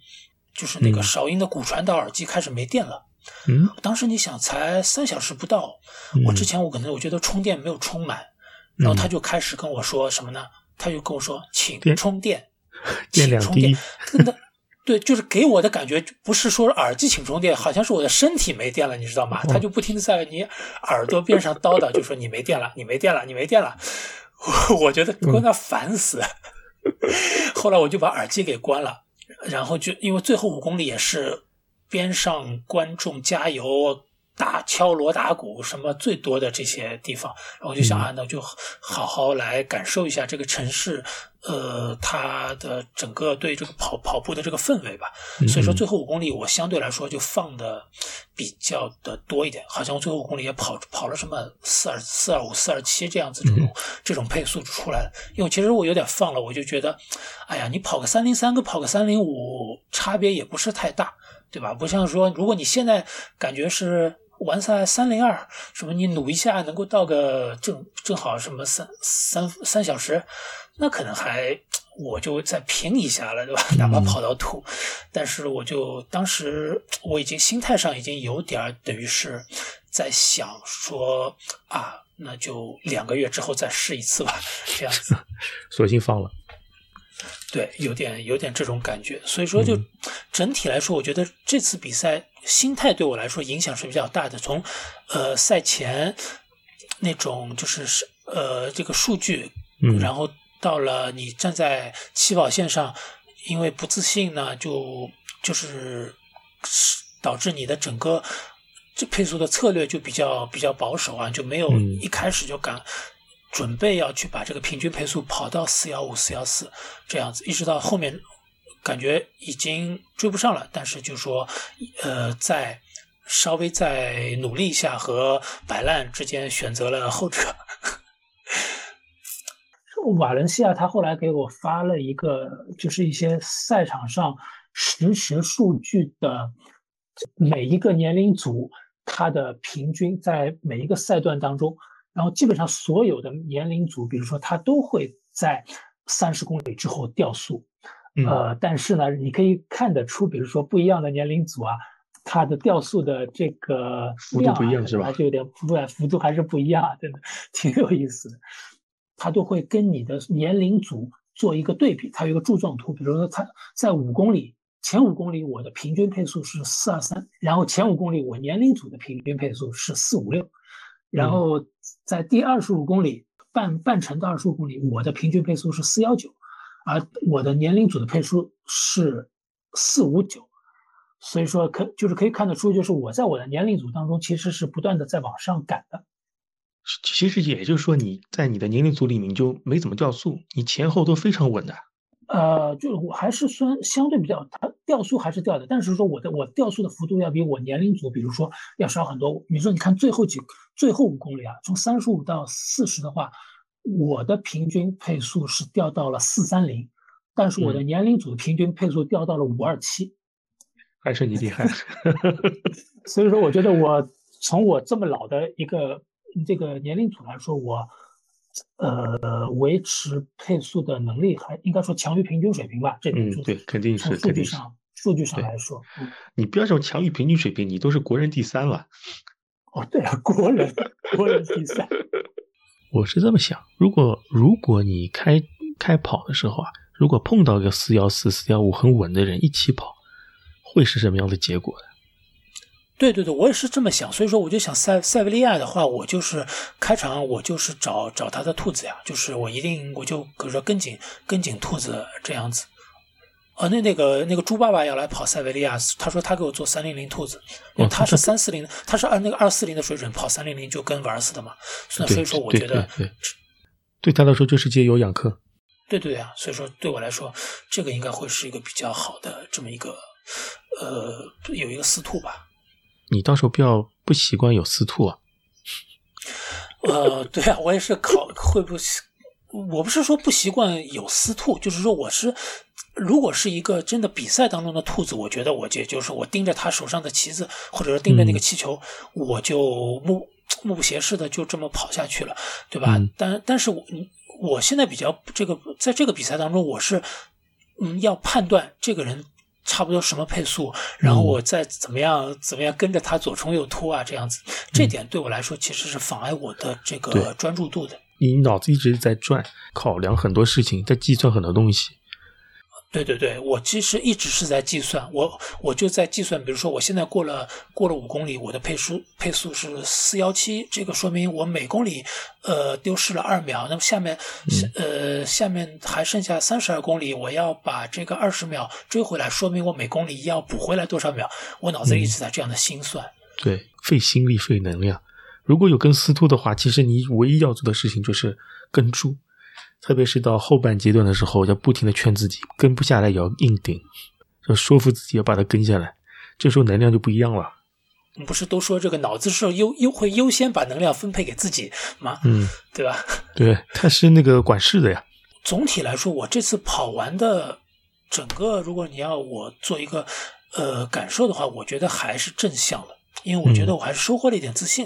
就是那个韶音的骨传导耳机开始没电了，嗯，当时你想才三小时不到，我之前我可能我觉得充电没有充满，然后他就开始跟我说什么呢？他就跟我说，请充电，请充电，真的，对，就是给我的感觉不是说耳机请充电，好像是我的身体没电了，你知道吗？他就不停的在你耳朵边上叨叨，就说你没电了，你没电了，你没电了，我觉得关他烦死，后来我就把耳机给关了。然后就因为最后五公里也是边上观众加油、打敲锣打鼓什么最多的这些地方，然后我就想啊，那就好好来感受一下这个城市，呃，它的整个对这个跑跑步的这个氛围吧。所以说最后五公里我相对来说就放的比较的多一点，好像我最后五公里也跑跑了什么四二四二五、四二七这样子这种这种配速出来了。因为其实我有点放了，我就觉得。哎呀，你跑个三零三跟跑个三零五差别也不是太大，对吧？不像说，如果你现在感觉是完赛三零二，什么你努一下能够到个正正好什么三三三小时，那可能还我就再拼一下了，对吧？哪怕跑到吐，但是我就当时我已经心态上已经有点等于是在想说啊，那就两个月之后再试一次吧，这样子，索性放了。对，有点有点这种感觉，所以说就整体来说，我觉得这次比赛心态对我来说影响是比较大的。从呃赛前那种就是是呃这个数据，然后到了你站在起跑线上，因为不自信呢，就就是导致你的整个这配速的策略就比较比较保守啊，就没有一开始就敢。准备要去把这个平均配速跑到四幺五、四幺四这样子，一直到后面感觉已经追不上了，但是就说，呃，在稍微再努力一下，和摆烂之间选择了后者。瓦伦西亚他后来给我发了一个，就是一些赛场上实时数据的每一个年龄组，它的平均在每一个赛段当中。然后基本上所有的年龄组，比如说他都会在三十公里之后掉速。嗯。呃，但是呢，你可以看得出，比如说不一样的年龄组啊，它的掉速的这个幅度不一样是吧可能还是有点幅幅度还是不一样啊，真的挺有意思的。它都会跟你的年龄组做一个对比，它有一个柱状图，比如说它在五公里前五公里，我的平均配速是四二三，然后前五公里我年龄组的平均配速是四五六，然后在第二十五公里半半程到二十五公里，我的平均配速是四幺九，而我的年龄组的配速是四五九，所以说可就是可以看得出，就是我在我的年龄组当中其实是不断的在往上赶的。其实也就是说你在你的年龄组里面就没怎么掉速，你前后都非常稳的。呃，就是我还是算相对比较，它掉速还是掉的，但是说我的我掉速的幅度要比我年龄组，比如说要少很多。比如说你看最后几最后五公里啊，从三十五到四十的话，我的平均配速是掉到了四三零，但是我的嗯年龄组的平均配速掉到了五二七。还是你厉害。所以说，我觉得我从我这么老的一个这个年龄组来说，我呃维持配速的能力还应该说强于平均水平吧。这点就嗯对肯定是数肯定上数据上来说，嗯，你不要说强于平均水平，你都是国人第三了。哦，对啊，国人国人第三，我是这么想，如果如果你开开跑的时候啊，如果碰到个四幺四、四幺五很稳的人一起跑，会是什么样的结果呢？对对对，我也是这么想。所以说，我就想塞塞维利亚的话，我就是开场我就是找找他的兔子呀，就是我一定我就比如说跟紧跟紧兔子这样子。呃，那那个那个猪爸爸要来跑塞维利亚，他说他给我做三零零兔子，因为他是三四零，他是按那个二四零的水准跑三零零就跟玩似的嘛。所以对所以说，我觉得对对，他来说就是借有氧课。对对啊，所以说对我来说，这个应该会是一个比较好的这么一个呃有一个私兔吧。你到时候不要不习惯有私兔啊。呃，对啊，我也是考会不会，我不是说不习惯有私兔，就是说我是，如果是一个真的比赛当中的兔子，我觉得我就就是我盯着他手上的旗子，或者是盯着那个气球，我就目目不斜视的就这么跑下去了，对吧？嗯但但是我我现在比较这个在这个比赛当中，我是嗯要判断这个人。差不多什么配速，然后我再怎么样怎么样跟着他左冲右突啊，这样子，这点对我来说其实是妨碍我的这个专注度的。你脑子一直在转，考量很多事情，在计算很多东西。对对对，我其实一直是在计算，我我就在计算，比如说我现在过了过了五公里，我的配速配速是四幺七，这个说明我每公里呃丢失了二秒，那么下面、呃下面还剩下三十二公里，我要把这个二十秒追回来，说明我每公里要补回来多少秒，我脑子里一直在这样的心算。对，费心力，费能量。如果有跟司徒的话，其实你唯一要做的事情就是跟住，特别是到后半阶段的时候，要不停的劝自己，跟不下来也要硬顶，要说服自己要把它跟下来，这时候能量就不一样了。不是都说这个脑子是优优会优先把能量分配给自己吗？嗯，对吧？对，他是那个管事的呀。总体来说，我这次跑完的整个，如果你要我做一个呃感受的话，我觉得还是正向的，因为我觉得我还是收获了一点自信。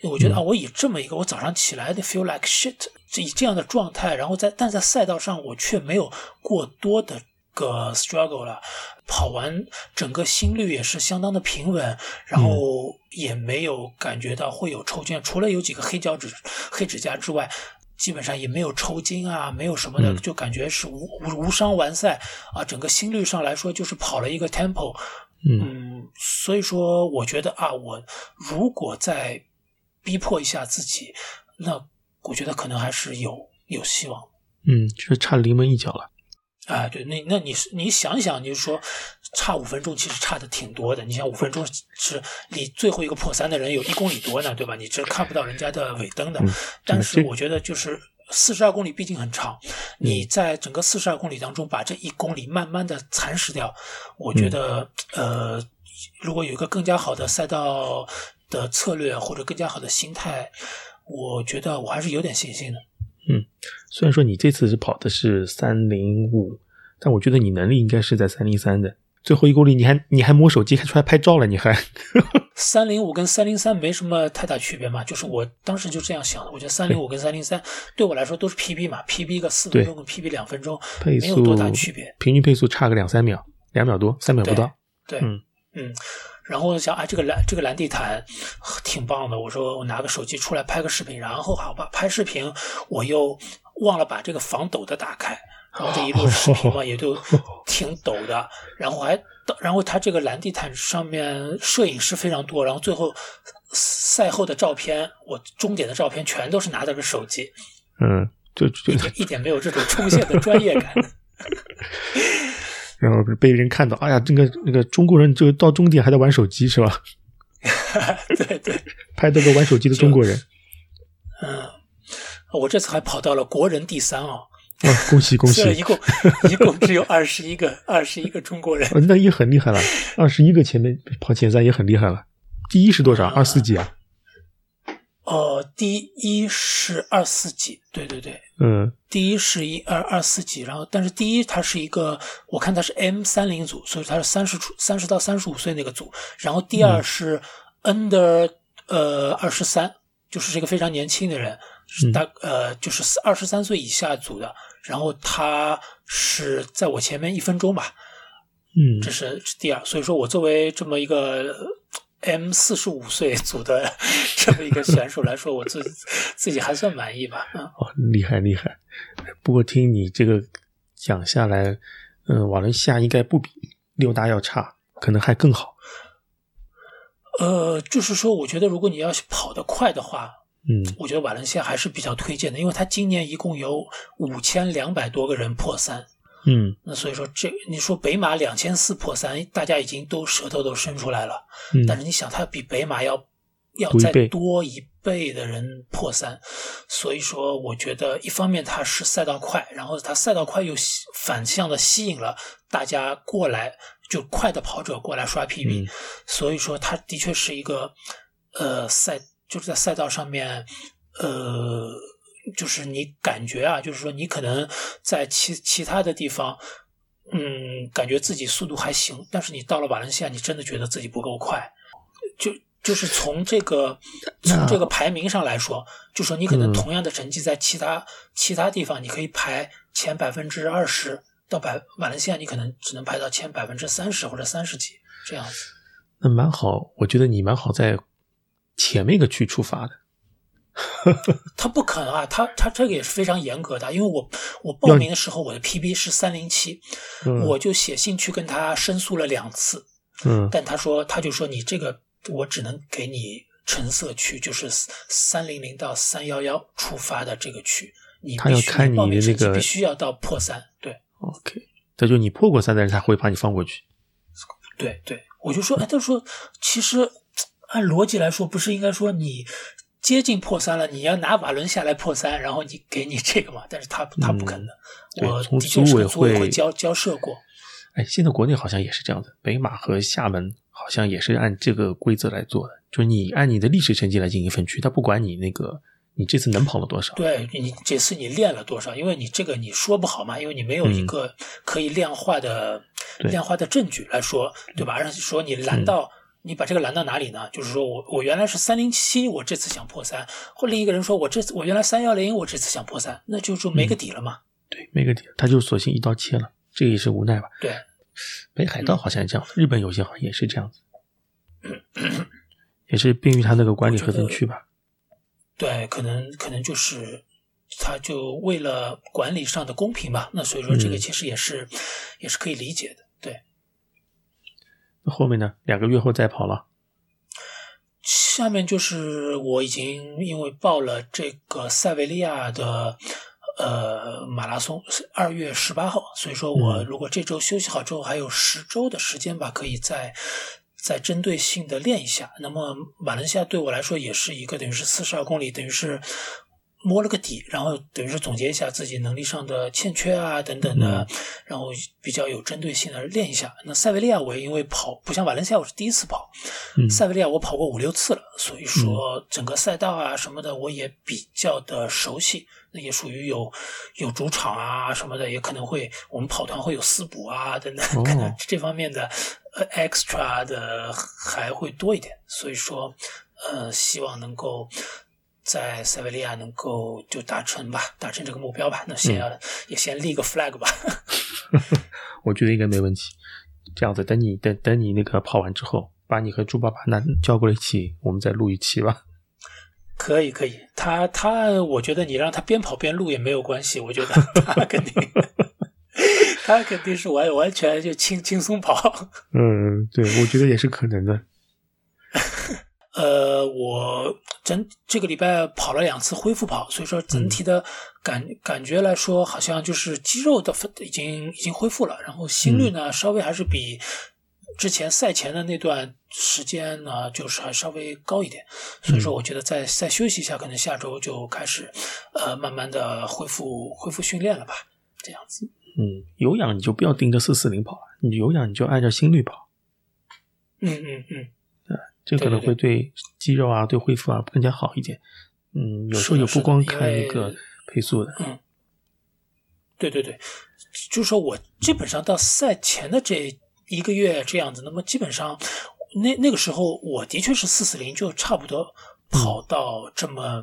因为我觉得啊，我以这么一个我早上起来的 feel like shit，这以这样的状态，然后在但在赛道上我却没有过多的个 struggle 了，跑完整个心率也是相当的平稳，然后也没有感觉到会有抽筋，除了有几个黑脚趾、黑指甲之外。基本上也没有抽筋啊，没有什么的，嗯就感觉是无无无伤完赛啊。整个心率上来说，就是跑了一个 tempo，嗯嗯，所以说我觉得啊，我如果再逼迫一下自己，那我觉得可能还是有有希望。嗯，就是差临门一脚了。哎，对，那那你是你想想，就是说差五分钟，其实差的挺多的。你想五分钟是离最后一个破三的人有一公里多呢，对吧？你这看不到人家的尾灯的。嗯但是我觉得就是四十二公里毕竟很长，你在整个四十二公里当中把这一公里慢慢的蚕食掉，我觉得、呃，如果有一个更加好的赛道的策略或者更加好的心态，我觉得我还是有点信心的。嗯虽然说你这次是跑的是三零五，但我觉得你能力应该是在三零三的。最后一公里你还你还摸手机还出来拍照了，你还 三零五跟三零三没什么太大区别嘛，就是我当时就这样想的。我觉得三零五跟三零三对我来说都是 PB 嘛，PB 个四分钟跟 PB 两分钟配没有多大区别，平均配速差个两三秒，两秒多，三秒不到。对，嗯嗯。然后我想，哎，这个蓝这个蓝地毯挺棒的。我说我拿个手机出来拍个视频，然后好吧，拍视频我又忘了把这个防抖的打开，然后这一路视频嘛也就挺抖的。然后还，然后他这个蓝地毯上面摄影师非常多，然后最后赛后的照片，我终点的照片全都是拿着个手机，嗯，就就一点一点没有这种冲线的专业感。然后被人看到，哎呀，这个那个中国人就到终点还在玩手机是吧？对对，拍到个玩手机的中国人。嗯，我这次还跑到了国人第三哦！啊，恭喜恭喜！一共一共只有二十一个，二十一个中国人，那也很厉害了。二十一个前面跑前三也很厉害了。第一是多少？二四几啊？哦，第一是二四几，对对对，嗯，第一是一二二四级，然后但是第一它是一个，我看它是 M 三零组，所以它是三十出三十到三十五岁那个组，然后第二是 Under 呃二十三，就是这个非常年轻的人，是大呃就是二十三岁以下组的，然后他是在我前面一分钟吧，嗯，这是第二，所以说我作为这么一个。M 四十五岁组的这么一个选手来说，我自自己还算满意吧。嗯，哦，厉害厉害。不过听你这个讲下来，嗯，瓦伦西亚应该不比六大要差，可能还更好。呃，就是说，我觉得如果你要跑得快的话，嗯，我觉得瓦伦西亚还是比较推荐的，因为他今年一共有五千两百多个人破三。嗯，那所以说这你说北马两千四破三，大家已经都舌头都伸出来了。嗯，但是你想，它比北马要要再多一倍的人破三，所以说我觉得一方面它是赛道快，然后它赛道快又反向的吸引了大家过来，就快的跑者过来刷 PB，所以说它的确是一个呃赛就是在赛道上面呃。就是你感觉啊，就是说你可能在其其他的地方，嗯，感觉自己速度还行，但是你到了瓦伦西亚，你真的觉得自己不够快。就就是从这个从这个排名上来说，就说你可能同样的成绩在其他其他地方，你可以排前百分之二十，到百瓦伦西亚你可能只能排到前百分之三十或者三十几这样子。那蛮好，我觉得你蛮好，在前面一个区出发的。他不可能啊！他他这个也是非常严格的，因为我我报名的时候我的 PB 是三零七，我就写信去跟他申诉了两次，嗯，但他说他就说你这个我只能给你橙色区，就是三零零到三幺幺出发的这个区，你他要看你的那个必须要到破三，对，OK，这就你破过三的人他会把你放过去，对对，我就说，哎，他说其实按逻辑来说，不是应该说你。接近破三了，你要拿瓦伦下来破三，然后你给你这个嘛？但是他他不肯的。我的确是组委会交交涉过。哎，现在国内好像也是这样的，北马和厦门好像也是按这个规则来做的，就是你按你的历史成绩来进行分区，他不管你那个你这次能跑了多少。对你这次你练了多少？因为你这个你说不好嘛，因为你没有一个可以量化的量化的证据来说，对吧？而且说你拦到。你把这个拦到哪里呢？就是说我我原来是三零七，我这次想破三，或另一个人说我这次我原来三幺零，我这次想破三，那就说没个底了嘛。对，没个底，他就索性一刀切了，这也是无奈吧。对，北海道好像这样，日本有些好像也是这样子，也是便于他那个管理核分区吧。对，可能可能就是他就为了管理上的公平吧。那所以说这个其实也是也是可以理解的。对。后面呢？两个月后再跑了。下面就是我已经因为报了这个塞维利亚的呃马拉松，二月十八号，所以说我如果这周休息好之后，还有十周的时间吧，可以再再针对性的练一下。那么马伦西亚对我来说也是一个等于是四十二公里，等于是。摸了个底，然后等于是总结一下自己能力上的欠缺啊等等的，然后比较有针对性的练一下。那塞维利亚我也因为跑不像瓦伦西亚我是第一次跑，塞维利亚我跑过五六次了，所以说整个赛道啊什么的我也比较的熟悉。那也属于有有主场啊什么的，也可能会我们跑团会有私补啊等等，可能这方面的呃 extra 的还会多一点，所以说呃希望能够在塞维利亚能够就达成吧，达成这个目标吧。那先要、也先立个 flag 吧。我觉得应该没问题。这样子，等你等等你那个跑完之后，把你和猪爸爸那叫过来一起，我们再录一期吧。可以可以，他他，我觉得你让他边跑边录也没有关系，我觉得 他肯定，他肯定是完完全就轻轻松跑。嗯，对，我觉得也是可能的。呃，我整这个礼拜跑了两次恢复跑，所以说整体的感、感觉来说，好像就是肌肉的分已经已经恢复了，然后心率呢稍微还是比之前赛前的那段时间呢，就是还稍微高一点，所以说我觉得再再休息一下，可能下周就开始呃慢慢的恢复恢复训练了吧，这样子。嗯，有氧你就不要盯着四四零跑了，你有氧你就按照心率跑，嗯嗯嗯，这可能会对肌肉啊、对恢复啊更加好一点。嗯，有时候也不光看一个配速的，嗯。对对对，就是说我基本上到赛前的这一个月这样子，那么基本上那那个时候我的确是四四零就差不多跑到这么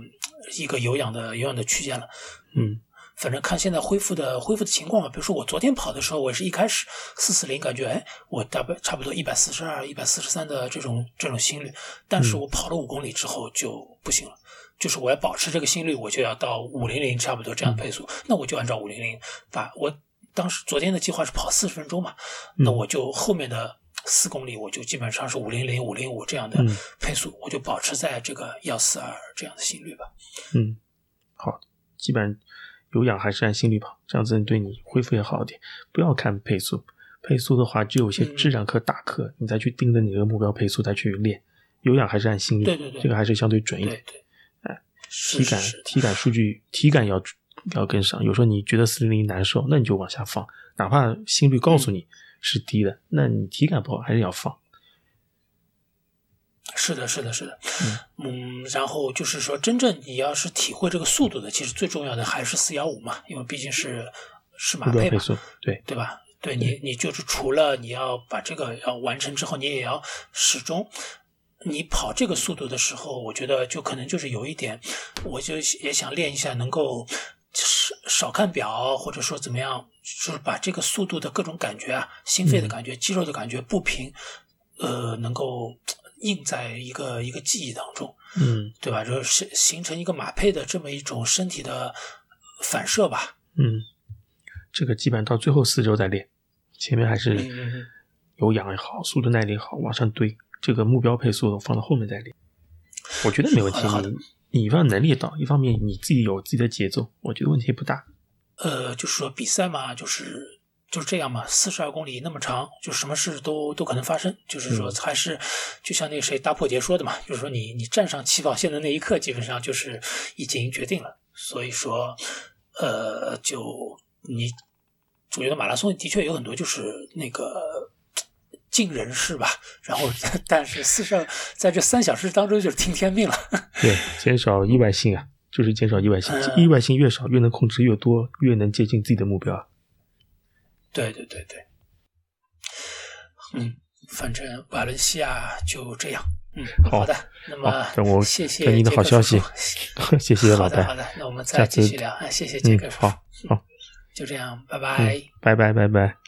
一个有氧的有氧的区间了。嗯反正看现在恢复的恢复的情况吧，比如说我昨天跑的时候，我是一开始四四零，感觉哎，我大概差不多一百四十二、一百四十三的这种这种心率，但是我跑了五公里之后就不行了，就是我要保持这个心率，我就要到五零零差不多这样的配速，那我就按照五零零把我当时昨天的计划是跑四十分钟嘛，那我就后面的四公里我就基本上是五零零、五零五这样的嗯。配速，我就保持在这个幺四二这样的心率吧。嗯，好，基本上有氧还是按心率跑，这样子对你恢复也好一点。不要看配速，配速的话只有一些嗯质量课、大课，你再去盯着你的目标配速再去练。有氧还是按心率，对对对这个还是相对准一点。哎，体感体感数据体感要要跟上。有时候你觉得四零零难受，那你就往下放，哪怕心率告诉你是低的，那你体感不好还是要放。是的，是的，是的，嗯，然后就是说，真正你要是体会这个速度的，其实最重要的还是四幺五嘛，因为毕竟是是马配嘛，对，对吧？对你，你就是除了你要把这个要完成之后，你也要始终，你跑这个速度的时候，我觉得就可能就是有一点，我就也想练一下，能够少少看表，或者说怎么样，就是把这个速度的各种感觉啊，心肺的感觉、肌肉的感觉、步频，呃，能够印在一个一个记忆当中。嗯对吧？就是形成一个马配的这么一种身体的反射吧。嗯，这个基本上到最后四周再练，前面还是有氧也好，速度耐力也好，往上堆。这个目标配速放到后面再练，我觉得没问题你你一方面能力到，一方面你自己有自己的节奏，我觉得问题不大。呃，就是说比赛嘛，就是就是这样嘛，四十二公里那么长，就什么事都都可能发生。就是说，嗯还是就像那个谁大破节说的嘛，就是说你你站上起跑线的那一刻，基本上就是已经决定了。所以说，呃，就你，我觉得马拉松的确有很多就是那个。尽人事吧，然后，但是四十二在这三小时当中就是听天命了。对，减少意外性啊，就是减少意外性，嗯意外性越少，越能控制越多，越能接近自己的目标。对对对对，嗯，反正瓦伦西亚就这样。嗯，好的，那么我谢谢等你的好消息 谢谢老戴好的好的，那我们再继续聊。啊，谢谢杰嗯克，叔叔。好，好，就这样，拜拜。嗯，拜拜拜拜。